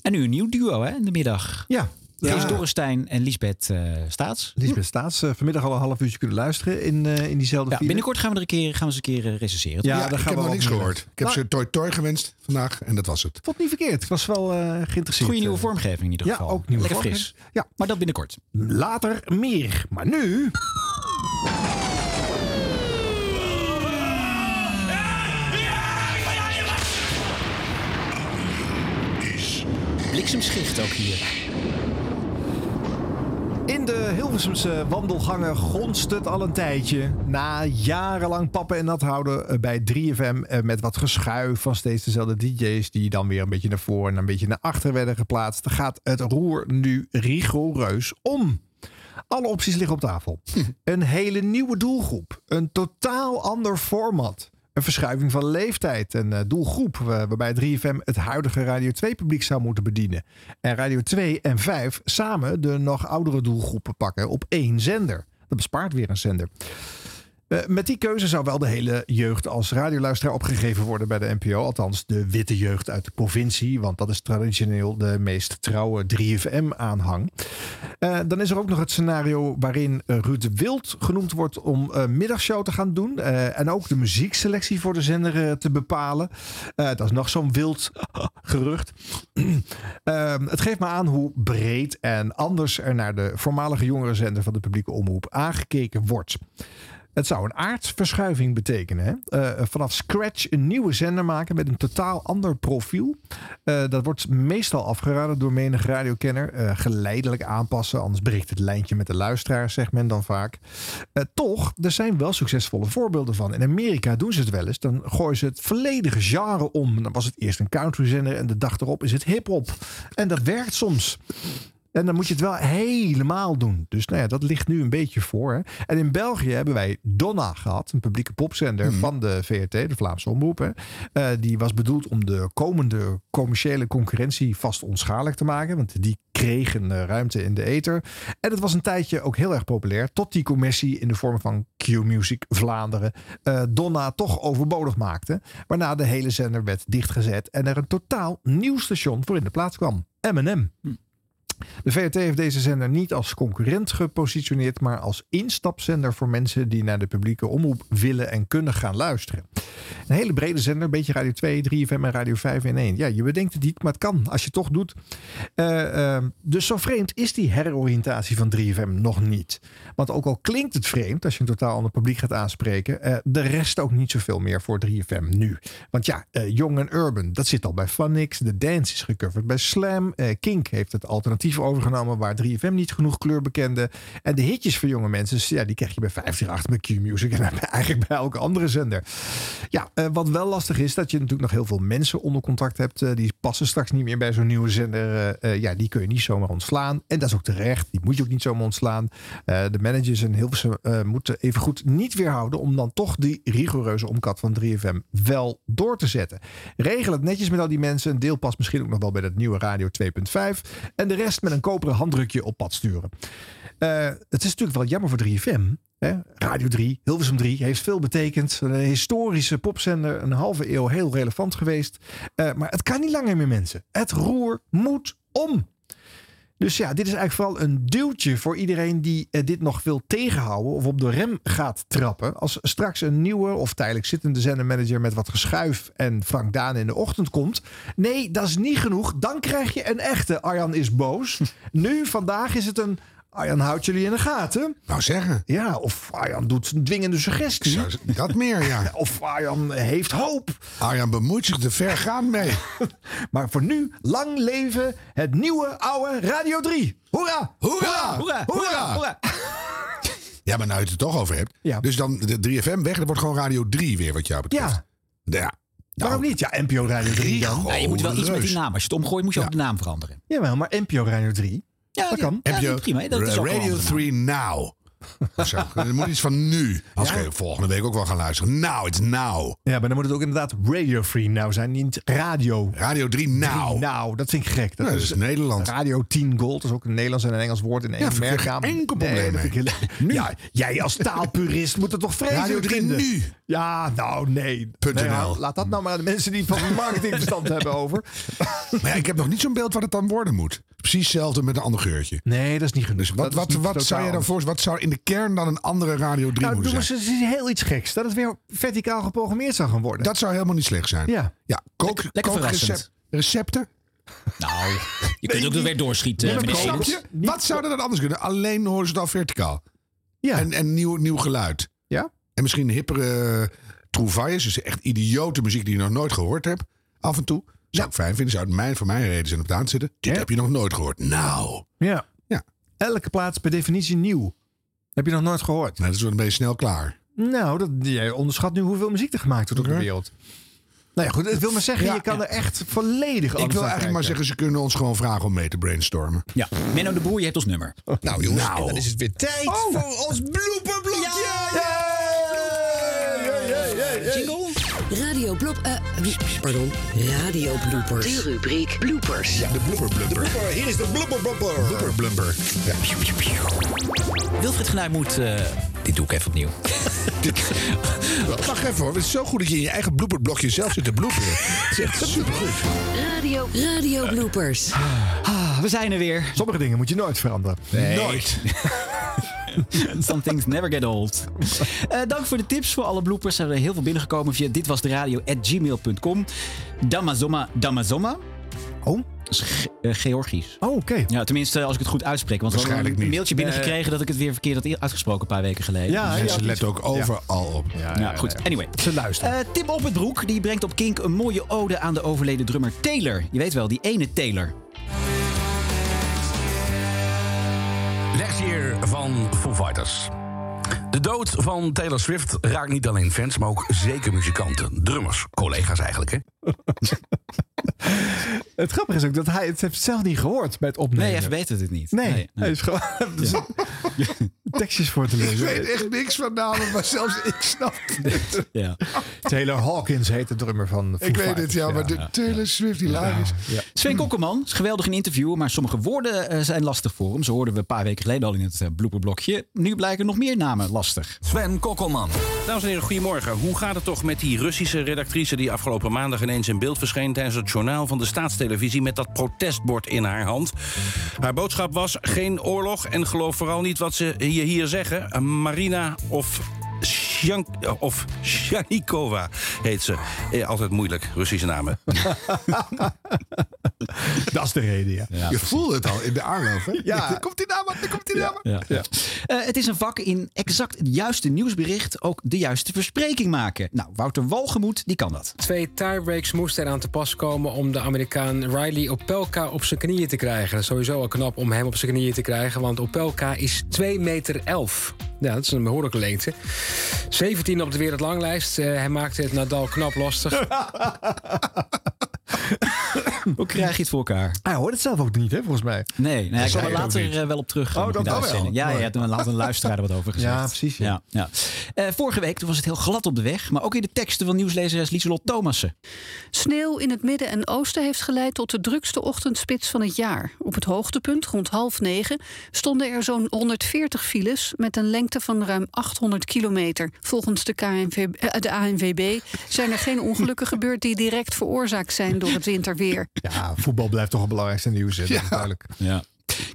En nu een nieuw duo hè, in de middag. Ja. Kees Ja. Dorrestein en Lisbeth eh, Staats. Lisbeth Staats, eh, vanmiddag al een half uurtje kunnen luisteren in, eh, in diezelfde Ja, binnenkort gaan we er een keer, gaan we eens een keer recenseren. Ja, Ja, daar ik gaan heb we nog niks gehoord. Ik heb Maar- ze toi toi gewenst vandaag en dat was het. Vond niet verkeerd. Ik was wel eh geïnteresseerd. Goede nieuwe vormgeving in ieder Ja, geval. ook nieuwe Lekker vormgeving. fris. Ja. Maar dat binnenkort. Later meer. Maar nu... Bliksemschicht ook hier. In de Hilversumse wandelgangen gonst het al een tijdje. Na jarenlang pappen en nat houden eh, bij 3FM eh, met wat geschuif van steeds dezelfde DJ's die dan weer een beetje naar voren en een beetje naar achter werden geplaatst, gaat het roer nu rigoureus om. Alle opties liggen op tafel. Een hele nieuwe doelgroep. Een totaal ander format. Een verschuiving van leeftijd en eh, doelgroep. eh, waarbij 3FM het huidige Radio 2 publiek zou moeten bedienen. En Radio 2 en 5 samen de nog oudere doelgroepen pakken op één zender. Dat bespaart weer een zender. Eh, met die keuze zou wel de hele jeugd als radioluisteraar opgegeven worden bij de NPO. Althans, de witte jeugd uit de provincie. Want dat is traditioneel de meest trouwe 3FM-aanhang. Eh, dan is er ook nog het scenario waarin eh, Ruud Wild genoemd wordt om een middagshow te gaan doen. Eh, en ook de muziekselectie voor de zender eh, te bepalen. Eh, dat is nog zo'n wild gerucht. Ehm, het geeft me aan hoe breed en anders er naar de voormalige jongerenzender van de publieke omroep aangekeken wordt. Het zou een aardverschuiving betekenen. Hè? Eh, vanaf scratch een nieuwe zender maken met een totaal ander profiel. Eh, dat wordt meestal afgeraden door menig radiokenner. Eh, geleidelijk aanpassen, anders breekt het lijntje met de luisteraar, zegt men dan vaak. Toch, er zijn wel succesvolle voorbeelden van. In Amerika doen ze het wel eens. Dan gooien ze het volledige genre om. Dan was het eerst een countryzender en de dag erop is het hip-hop. En dat werkt soms. En dan moet je het wel helemaal doen. Dus nou ja, dat ligt nu een beetje voor. Hè. En in België hebben wij Donna gehad, een publieke popzender van de VRT, de Vlaamse omroep. Hè. Eh, die was bedoeld om de komende commerciële concurrentie vast onschadelijk te maken. Want die kregen eh, ruimte in de ether. En het was een tijdje ook heel erg populair. Tot die commercie in de vorm van Q-Music Vlaanderen eh, Donna toch overbodig maakte. Waarna de hele zender werd dichtgezet en er een totaal nieuw station voor in de plaats kwam. M&M. De VRT heeft deze zender niet als concurrent gepositioneerd, maar als instapzender voor mensen die naar de publieke omroep willen en kunnen gaan luisteren. Een hele brede zender, een beetje Radio 2, 3FM en Radio 5 in één. Ja, je bedenkt het niet, maar het kan als je het toch doet. Eh, eh, dus zo vreemd is die heroriëntatie van 3FM nog niet. Want ook al klinkt het vreemd als je een totaal ander publiek gaat aanspreken, eh, de rest ook niet zoveel meer voor 3FM nu. Want ja, eh, Young en Urban, dat zit al bij Funix. De Dance is gecoverd bij Slam. Eh, Kink heeft het alternatief overgenomen waar 3FM niet genoeg kleur bekende. En de hitjes voor jonge mensen, ja, die krijg je bij 538 met Q-Music en eigenlijk bij elke andere zender. Ja, eh, wat wel lastig is, dat je natuurlijk nog heel veel mensen onder contract hebt. eh, die passen straks niet meer bij zo'n nieuwe zender. eh, ja, die kun je niet zomaar ontslaan. En dat is ook terecht. Die moet je ook niet zomaar ontslaan. De managers en Hilversum eh moeten even goed niet weerhouden om dan toch die rigoureuze omkat van 3FM wel door te zetten. Regel het netjes met al die mensen. Een deel past misschien ook nog wel bij dat nieuwe Radio 2.5. En de rest met een koperen handdrukje op pad sturen. Eh, het is natuurlijk wel jammer voor 3FM. Hè? Radio 3, Hilversum 3 heeft veel betekend. Een historische popzender, een halve eeuw heel relevant geweest. Eh, maar het kan niet langer meer mensen. Het roer moet om. Dus ja, dit is eigenlijk vooral een duwtje voor iedereen die eh, dit nog wil tegenhouden of op de rem gaat trappen. Als straks een nieuwe of tijdelijk zittende zendermanager met wat geschuif en Frank Daan in de ochtend komt. Nee, dat is niet genoeg. Dan krijg je een echte Arjan is boos. Nu, vandaag is het een Arjan houdt jullie in de gaten. Nou zeggen. Ja, of Arjan doet een dwingende suggestie. Dat meer, ja. Of Arjan heeft hoop. Arjan bemoeit zich er vergaand mee. maar voor nu, lang leven het nieuwe oude Radio 3. Hoera! Hoera! Hoera! Hoera! Hoera! Ja, maar nou je het er toch over hebt. Dus dan de 3FM weg, dat wordt gewoon Radio 3 weer wat jou betreft. Ja. Ja. Waarom niet? Ja, NPO Radio 3 dan. Nee, je moet wel iets met die naam. Als je het omgooit, moet je ook de naam veranderen. Jawel, maar NPO Radio 3. Ja, dat kan. Ja, nee, prima. Dat is Radio een andere 3 Now. Of zo. Er moet iets van nu. Als je volgende week ook wel gaan luisteren. Nou, it's now. Ja, maar dan moet het ook inderdaad Radio Free nou zijn, niet radio. Radio 3 nou. nou, dat vind ik gek. Dat, is Nederland. Radio 10 Gold is ook een Nederlands en een Engels woord in één Ja, merknaam. enkel probleem dat ik Ja, jij als taalpurist moet het toch vreselijk Radio 3 vinden? nu. Ja, nou nee. Laat dat nou maar aan de mensen die van marketing verstand hebben over. Maar ja, ik heb nog niet zo'n beeld wat het dan worden moet. Precies hetzelfde met een ander geurtje. Nee, dat is niet genoeg. Dus wat, Dat wat, niet wat zou je dan voor? Wat zou in de kern dan een andere Radio 3 Nou, moeten doen zijn? we eens heel iets geks. Dat het weer verticaal geprogrammeerd zou gaan worden. Dat zou helemaal niet slecht zijn. Ja. Ja, kook, lekker kookrecept- verrassend. recepten. Nou, je kunt ook er weer doorschieten. Snap je? Wat zou er dan anders kunnen? Alleen horizontaal verticaal. Ja. En, en nieuw, nieuw geluid. Ja. En misschien hippere trouvailles. Dus echt idiote muziek die je nog nooit gehoord hebt. Af en toe. Zou ik fijn vinden. Zou het mijn, voor mijn reden zijn op de aan te zitten. Dit heb je nog nooit gehoord. Nou. Ja. Ja. Elke plaats per definitie nieuw. Heb je nog nooit gehoord? Nou, dat is wel een beetje snel klaar. Nou, dat, jij onderschat nu hoeveel muziek er gemaakt wordt op de wereld. Nou ja, goed. Het wil maar zeggen, Ja, je kan ja. er echt volledig Ik wil eigenlijk maar zeggen, ze kunnen ons gewoon vragen om mee te brainstormen. Ja, Menno de Boer, je hebt ons nummer. Nou jongens, Nou. dan is het weer tijd voor ons blooperblokje. Jingle. Radio Blop... eh, wie- pardon. Radio Bloopers. De rubriek Bloopers. Ja, de blubber blubber. Blooper, hier is de blooper blooper. Blubber blubber. Ja. Wilfried Genuij moet... eh, dit doe ik even opnieuw. Wacht even hoor. Het is zo goed dat je in je eigen blooperblokje zelf zit te bloeperen. Het is echt supergoed. Radio, Radio Bloopers. Ah, we zijn er weer. Sommige dingen moet je nooit veranderen. Nooit. Some things never get old. Eh, dank voor de tips. Voor alle bloopers zijn er heel veel binnengekomen via ditwasderadio.gmail.com. Damazoma Damazoma. Oh? Dat is Ge- eh, Georgisch. Oh, oké. Ja, tenminste als ik het goed uitspreek. Want we hadden Waarschijnlijk een niet. mailtje Nee. binnengekregen dat ik het weer verkeerd had uitgesproken een paar weken geleden. Ja, Dus, ja. Letten ook overal op. ja, goed. Anyway. Ze luisteren. Eh, Tim Op het Broek die brengt op Kink een mooie ode aan de overleden drummer Taylor. Je weet wel, die ene Taylor. Next Year van Foo Fighters. De dood van Taylor Swift raakt niet alleen fans, maar ook zeker muzikanten. Drummers, collega's eigenlijk, hè? Het grappige is ook dat hij het heeft zelf niet gehoord bij het opnemen. Nee, hij verbetert het niet. Nee, nee. hij is gewoon dus tekstjes voor te Ik lezen. weet echt niks van namen, maar zelfs ik snap het. Ja. Taylor Hawkins heet de drummer van Foo Ik weet het, ja, maar de Taylor Swift die live is. Ja. Sven Kokkelman is geweldig in interview, maar sommige woorden eh, zijn lastig voor hem. Zo hoorden we een paar weken geleden al in het blooperblokje. Nu blijken nog meer namen lastig. Sven Kokkelman. Dames en heren, goedemorgen. Hoe gaat het toch met die Russische redactrice die afgelopen maandag ineens in beeld verscheen tijdens het journaal van de staatstelevisie met dat protestbord in haar hand? Haar boodschap was geen oorlog en geloof vooral niet wat ze hier, hier zeggen. Marina of Shank, of Shanikova heet ze. Eh, altijd moeilijk, Russische namen. Dat is de reden, ja. Je voelt het al in de aanloop, hè? Ja. Komt die naam, er komt die naam. Ja. Eh, het is een vak in exact het juiste nieuwsbericht ook de juiste verspreking maken. Nou, Wouter Walgemoed, die kan dat. Twee tiebreaks moesten eraan te pas komen om de Amerikaan Riley Opelka op zijn knieën te krijgen. Dat is sowieso al knap om hem op zijn knieën te krijgen, want Opelka is 2 meter 11. Ja, dat is een behoorlijke lengte. 17 op de wereldlanglijst. Eh, hij maakte het Nadal knap lastig. Hoe krijg je het voor elkaar? Hij hoort het zelf ook niet, hè, volgens mij. Nee, nee ik er ook later eh, wel op terug. Oh, eh, dat in de wel. Ja, ja, toen laat een luisteraar er wat over gezegd. Ja, precies, ja. Ja, ja. Eh, vorige week toen was het heel glad op de weg, maar ook in de teksten van nieuwslezeres Lieselot Thomassen. Sneeuw in het midden en oosten heeft geleid tot de drukste ochtendspits van het jaar. Op het hoogtepunt, rond half negen, stonden er zo'n 140 files met een lengte van ruim 800 kilometer. Volgens de, KNV, eh, de ANWB zijn er geen ongelukken gebeurd die direct veroorzaakt zijn door het winterweer. Ja, voetbal blijft toch het belangrijkste nieuws, hè, dat is duidelijk. Ja.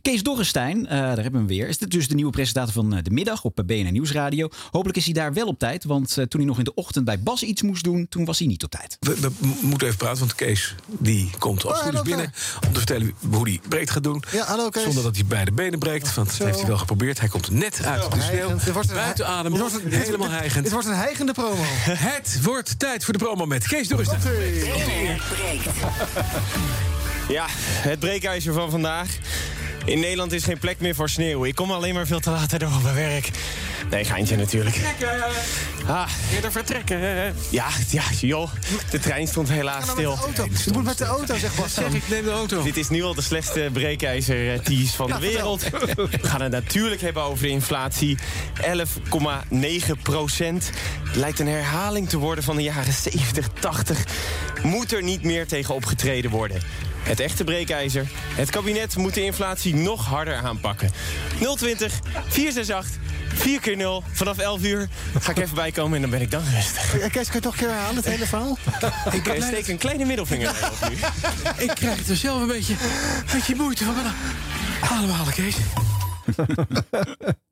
Kees Dorrestein, eh, daar hebben we hem weer. Is dit dus de nieuwe presentator van eh, de middag op eh, BNN Nieuwsradio. Hopelijk is hij daar wel op tijd, want eh, toen hij nog in de ochtend bij Bas iets moest doen, toen was hij niet op tijd. We, we moeten even praten, want Kees die komt als Oh, het goed is hallo, binnen... om te vertellen hoe hij breed gaat doen. Ja, hallo, Kees. Zonder dat hij beide benen breekt, want dat heeft hij wel geprobeerd. Hij komt net uit de sneeuw, Dit wordt een buiten adem, dit wordt een- helemaal hijgend. Dit wordt een hijgende promo. Het wordt tijd voor de promo met Kees Dorrestein. Ja, het breekijzer van vandaag. In Nederland is geen plek meer voor sneeuw. Ik kom alleen maar veel te laat door op mijn werk. Nee, geintje natuurlijk. Ah, Eerder vertrekken. ja, ja, joh. De trein stond helaas stil. Je moet met de auto, zeg Bas. Zeg, ik neem de auto. Dit is nu al de slechtste breekijzer-tease van Ja, de wereld. We gaan het natuurlijk hebben over de inflatie. 11,9 procent. Lijkt een herhaling te worden van de jaren 70, 80. Moet er niet meer tegen opgetreden worden. Het echte breekijzer. Het kabinet moet de inflatie nog harder aanpakken. 020 468 4 keer 0 vanaf 11 uur. Ga ik even bijkomen en dan ben ik dan rustig. Ja, Kees, kan je toch een keer herhalen, het hele verhaal? Ik eh, steek een kleine middelvinger op nu. Ik krijg er zelf een beetje, een beetje moeite van. Ademhalen, Kees.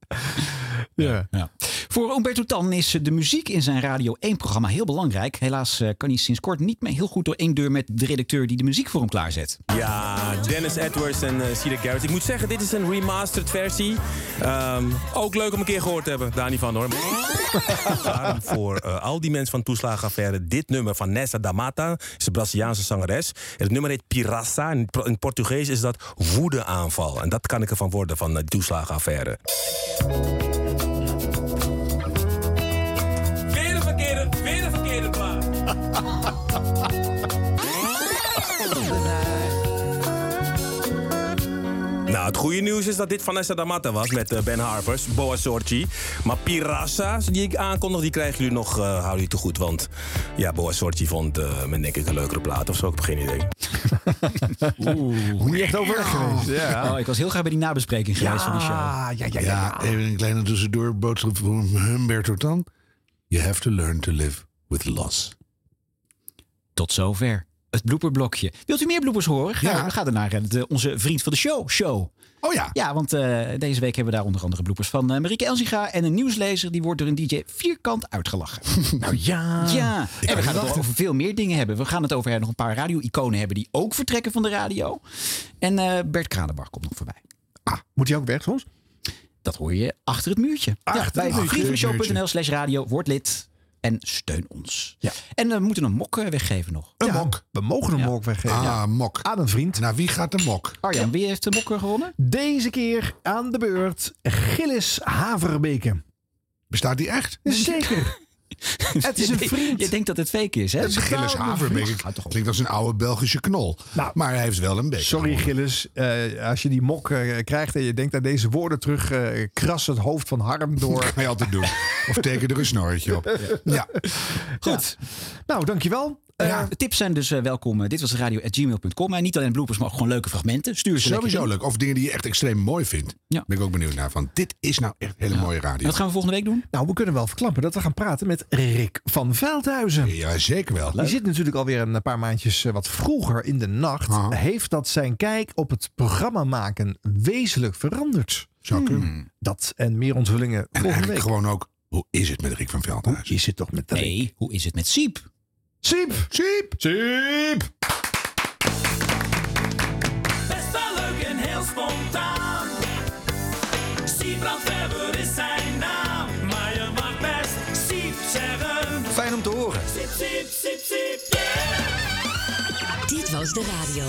Ja. Ja. Voor Umberto Tan is de muziek in zijn Radio 1-programma heel belangrijk. Helaas eh, kan hij sinds kort niet meer heel goed door één deur met de redacteur die de muziek voor hem klaarzet. Ja, Dennis Edwards en uh, Cedar Garrett. Ik moet zeggen, dit is een remastered versie. Ehm, ook leuk om een keer gehoord te hebben. Daar niet van hoor. Daarom voor eh, al die mensen van toeslagenaffaire dit nummer van Nessa Damata. Is een Braziliaanse zangeres. Het nummer heet Pirassa. In, in het Portugees is dat woedeaanval. En dat kan ik ervan worden van de toeslagenaffaire. Nou, het goede nieuws is dat dit Vanessa Damata was met eh, Ben Harpers, Boa Sorti. Maar Pirassa, die ik aankondig, die krijgen jullie nog, eh houden jullie te goed. Want ja, Boa Sorti vond eh me denk ik een leukere plaat of zo. Ik heb geen idee. Oeh, niet echt overleg geweest. Ja. Oh, ik was heel graag bij die nabespreking geweest van de show. ja, ja, ja, Ja, even een kleine tussendoor boodschap voor Humberto Tan. You have to learn to live with loss. Tot zover. Het blooperblokje. Wilt u meer bloopers horen? Ga, Ja. ga dan naar eh, onze vriend van de show, show. Oh ja. Ja, want eh, deze week hebben we daar onder andere bloopers van uh, Marieke Elsinga. En een nieuwslezer die wordt door een DJ vierkant uitgelachen. Nou ja. Ja, Ik en we gaan het over veel meer dingen hebben. We gaan het over nog een paar radio-iconen hebben die ook vertrekken van de radio. En Bert Kranenbach komt nog voorbij. Moet hij ook weg soms? Dat hoor je achter het muurtje. Achter ja, bij vriendvandeshow.nl slash radio. Word lid en steun ons. Ja. En we moeten een mok eh, weggeven nog. Een Ja, mok. We mogen een Ja. mok weggeven. Ah, mok. Aan een vriend. Nou, wie gaat de mok? Arjan, wie heeft de mok gewonnen? Deze keer aan de beurt Gillis Haverbeke. Bestaat die echt? Zeker. Het is een Je- vriend. Je denkt dat het fake is, hè? Het is Gilles betaalde Haverbeek. Klinkt als een oude Belgische knol. Nou, maar hij heeft wel een beetje. Sorry Gilles, eh, als je die mok eh, krijgt en je denkt aan deze woorden terug, eh kras het hoofd van Harm door. Ga je altijd doen. Of teken er een snorretje op. Ja. Goed. Nou, dankjewel. Eh, Ja, tips zijn dus eh, welkom. Eh, dit was radio.gmail.com. En niet alleen bloopers, maar ook gewoon leuke fragmenten. Stuur ze Sowieso leuk. Of dingen die je echt extreem mooi vindt. Ja. Ben ik ook benieuwd naar. Van, dit is nou echt hele mooie En radio. wat gaan we volgende week doen? Nou, we kunnen wel verklappen dat we gaan praten met Rick van Veldhuizen. Ja, zeker wel. Die zit natuurlijk alweer een paar maandjes eh, wat vroeger in de nacht. Aha. Heeft dat zijn kijk op het programma maken wezenlijk veranderd? Zou kunnen. Dat en meer onthullingen En volgende eigenlijk week. gewoon ook, hoe is het met Rick van Veldhuizen? Je zit toch met Rick. Nee, hoe is het met Siep? Siep! Siep! Siep! Best wel leuk en heel spontaan. Siebrand Weber is zijn naam. Maar je mag best Siep zeggen. Fijn om te horen. Siep, siep, siep, siep, was de radio.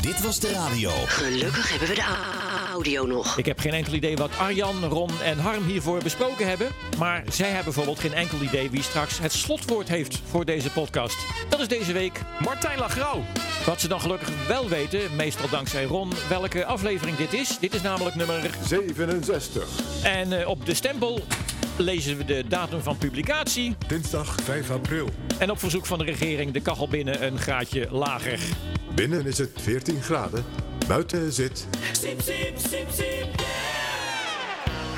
Dit was de radio. Gelukkig hebben we de audio nog. Ik heb geen enkel idee wat Arjan, Ron en Harm hiervoor besproken hebben. Maar zij hebben bijvoorbeeld geen enkel idee wie straks het slotwoord heeft voor deze podcast. Dat is deze week Martijn Lagrauw. Wat ze dan gelukkig wel weten, meestal dankzij Ron, welke aflevering dit is. Dit is namelijk nummer 67. En eh, op de stempel lezen we de datum van publicatie. Dinsdag 5 april. En op verzoek van de regering de kachel binnen een graadje lager. Binnen is het 14 graden. Buiten zit siep, siep,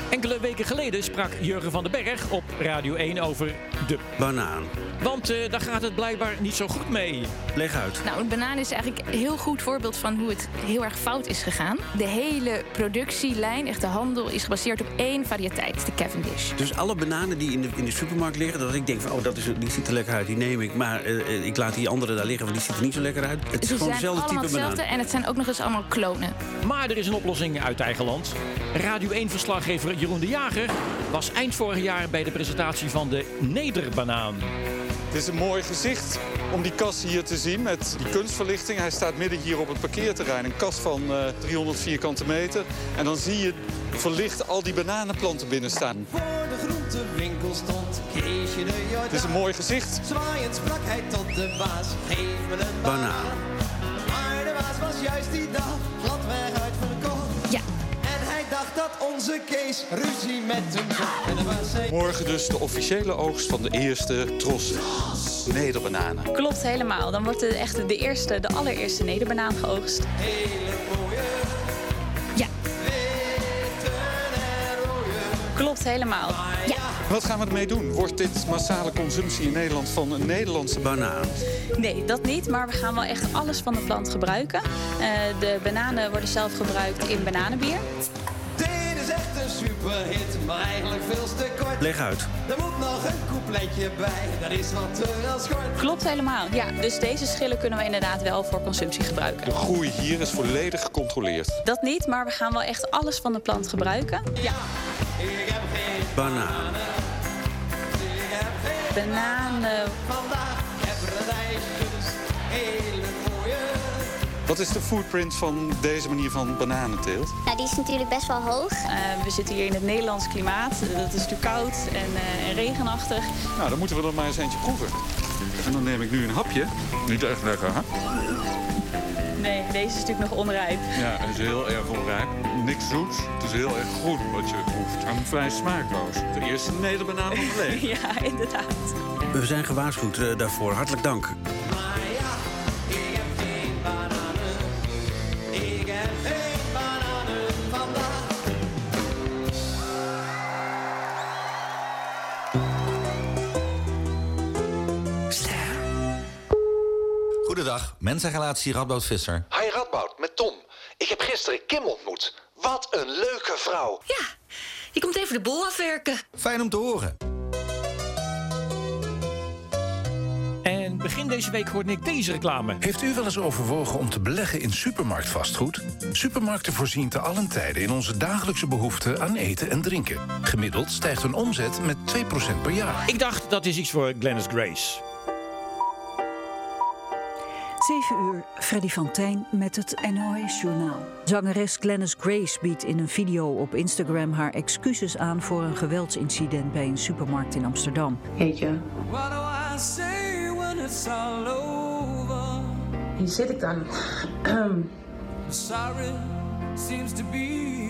Enkele weken geleden sprak Jurgen van den Berg op Radio 1 over de Banaan. Want eh, daar gaat het blijkbaar niet zo goed mee. Leg uit. Nou, een banaan is eigenlijk een heel goed voorbeeld van hoe het heel erg fout is gegaan. De hele productielijn, echt de handel, is gebaseerd op één variëteit, de Cavendish. Dus alle bananen die in de, in de supermarkt liggen, dat ik denk van, oh, dat is, die ziet er lekker uit, die neem ik. Maar eh, eh, ik laat die andere daar liggen, want die ziet er niet zo lekker uit. Het is Ze gewoon hetzelfde type hetzelfde banaan. en het zijn ook nog eens allemaal klonen. Maar er is een oplossing uit eigen land. Radio 1-verslaggever Jeroen de Jager was eind vorig jaar bij de presentatie van de Nederbanaan. Het is een mooi gezicht om die kast hier te zien met die kunstverlichting. Hij staat midden hier op het parkeerterrein. Een kast van eh, 300 vierkante meter. En dan zie je verlicht al die bananenplanten binnen staan. Voor de groentewinkel stond Keesje de Jordaan. Het is een mooi gezicht. Zwaaiend sprak hij tot de baas. Geef me een banaan. Maar de baas was juist die dag gladweg uitverkocht. Ja. Dacht dat onze Kees ruzie met hem zocht. En de baas zei... Morgen dus de officiële oogst van de eerste tros nederbananen. Klopt helemaal. Dan wordt de, echt de eerste, de allereerste nederbanaan geoogst. Ja. Klopt helemaal. Ja. Wat gaan we ermee doen? Wordt dit massale consumptie in Nederland van een Nederlandse banaan? Nee, dat niet. Maar we gaan wel echt alles van de plant gebruiken. Eh, de bananen worden zelf gebruikt in bananenbier. Superhit, maar eigenlijk veel te kort. Leg uit. Er moet nog een coupletje bij, dat is wat te wel schort. Klopt helemaal. Ja, dus deze schillen kunnen we inderdaad wel voor consumptie gebruiken. De groei hier is volledig gecontroleerd. Dat niet, maar we gaan wel echt alles van de plant gebruiken. Ja. Banaan. Bananen. Vandaag hebben we ijsjes, hele mooie. Wat is de footprint van deze manier van bananenteelt? Nou, die is natuurlijk best wel hoog. we zitten hier in het Nederlands klimaat. Dat is natuurlijk koud en, eh, en regenachtig. Nou, dan moeten we er maar eens eentje proeven. En dan neem ik nu een hapje. Niet echt lekker, hè? Nee, deze is natuurlijk nog onrijp. Ja, het is heel erg onrijp. Niks zoets. Het is heel erg groen wat je proeft. En vrij smaakloos. De eerste nederbanaan van het leven. ja, inderdaad. We zijn gewaarschuwd eh, daarvoor. Hartelijk dank. Mensenrelatie Radboud Visser. Hi Radboud, met Tom. Ik heb gisteren Kim ontmoet. Wat een leuke vrouw. Ja, je komt even de boel afwerken. Fijn om te horen. En begin deze week hoorde ik deze reclame. Heeft u wel eens overwogen om te beleggen in supermarktvastgoed? Supermarkten voorzien te allen tijden in onze dagelijkse behoeften aan eten en drinken. Gemiddeld stijgt hun omzet met 2% per jaar. Ik dacht, dat is iets voor Glennis Grace. 7 uur, Freddy van Tijn met het NOS-journaal. Zangeres Glennis Grace biedt in een video op Instagram haar excuses aan voor een geweldsincident bij een supermarkt in Amsterdam. Heet je? What do I say when it's all over? Hier zit ik dan. Sorry seems to be.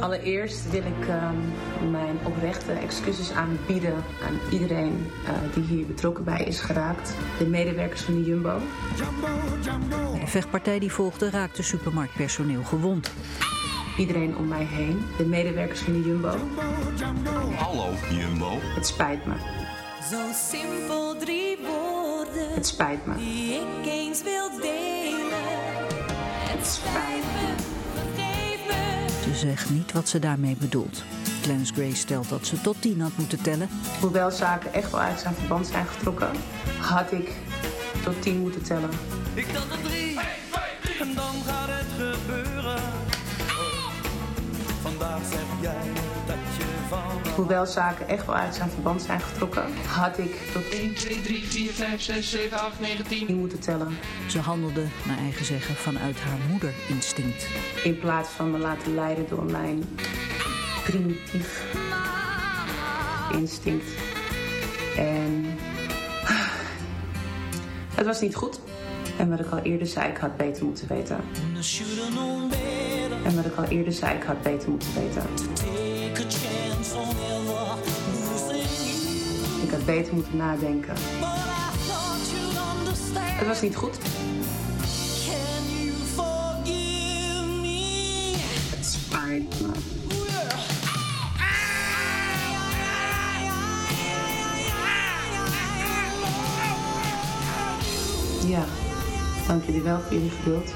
Allereerst wil ik ehm, mijn oprechte excuses aanbieden aan iedereen eh, die hier betrokken bij is geraakt. De medewerkers van de Jumbo. Bij de vechtpartij die volgde raakte supermarktpersoneel gewond. Iedereen om mij heen. De medewerkers van de Jumbo. Hallo, Jumbo. Het spijt me. Zo simpel drie woorden. Het spijt me. Die ik eens wil delen. Het spijt me, zegt niet wat ze daarmee bedoelt. Glennis Grace stelt dat ze tot 10 had moeten tellen. Hoewel zaken echt wel uit zijn verband zijn getrokken, had ik tot 10 moeten tellen. Ik tel tot drie. En dan gaat het gebeuren. Vandaag zeg jij. Hoewel zaken echt wel uit zijn verband zijn getrokken, had ik tot 1, 2, 3, 4, 5, 6, 7, 8, 9, 10 moeten tellen. Ze handelde, naar eigen zeggen, vanuit haar moederinstinct. In plaats van me laten leiden door mijn primitief instinct. En het was niet goed. En wat ik al eerder zei, ik had beter moeten weten. En wat ik al eerder zei, ik had beter moeten weten. Ik had beter moeten nadenken. Het was niet goed. Het spijt me. Ja, dank jullie wel voor jullie geduld.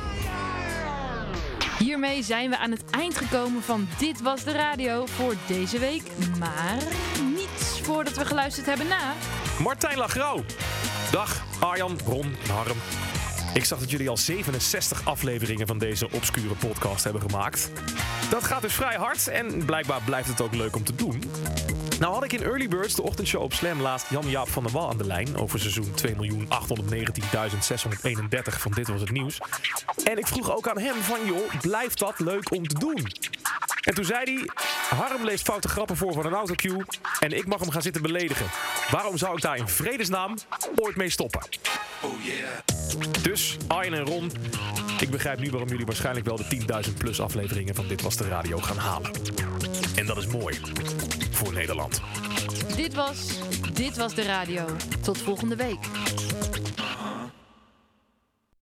Hiermee zijn we aan het eind gekomen van Dit Was De Radio voor deze week. Maar voordat we geluisterd hebben naar... Martijn Lagrauw. Dag, Arjan, Ron en Harm. Ik zag dat jullie al 67 afleveringen van deze obscure podcast hebben gemaakt. Dat gaat dus vrij hard en blijkbaar blijft het ook leuk om te doen. Nou had ik in Early Birds, de ochtendshow op Slam, laatst Jan-Jaap van der Wal aan de lijn... over seizoen 2.819.631 van Dit Was Het Nieuws. En ik vroeg ook aan hem van, joh, blijft dat leuk om te doen? En toen zei hij, Harm leest foute grappen voor van een autocue... en ik mag hem gaan zitten beledigen. Waarom zou ik daar in vredesnaam ooit mee stoppen? Oh yeah. Dus, Arjen en Ron, ik begrijp nu waarom jullie waarschijnlijk wel de 10.000 plus afleveringen van Dit Was De Radio gaan halen. En dat is mooi. Voor Nederland. Dit was Dit Was de Radio. Tot volgende week.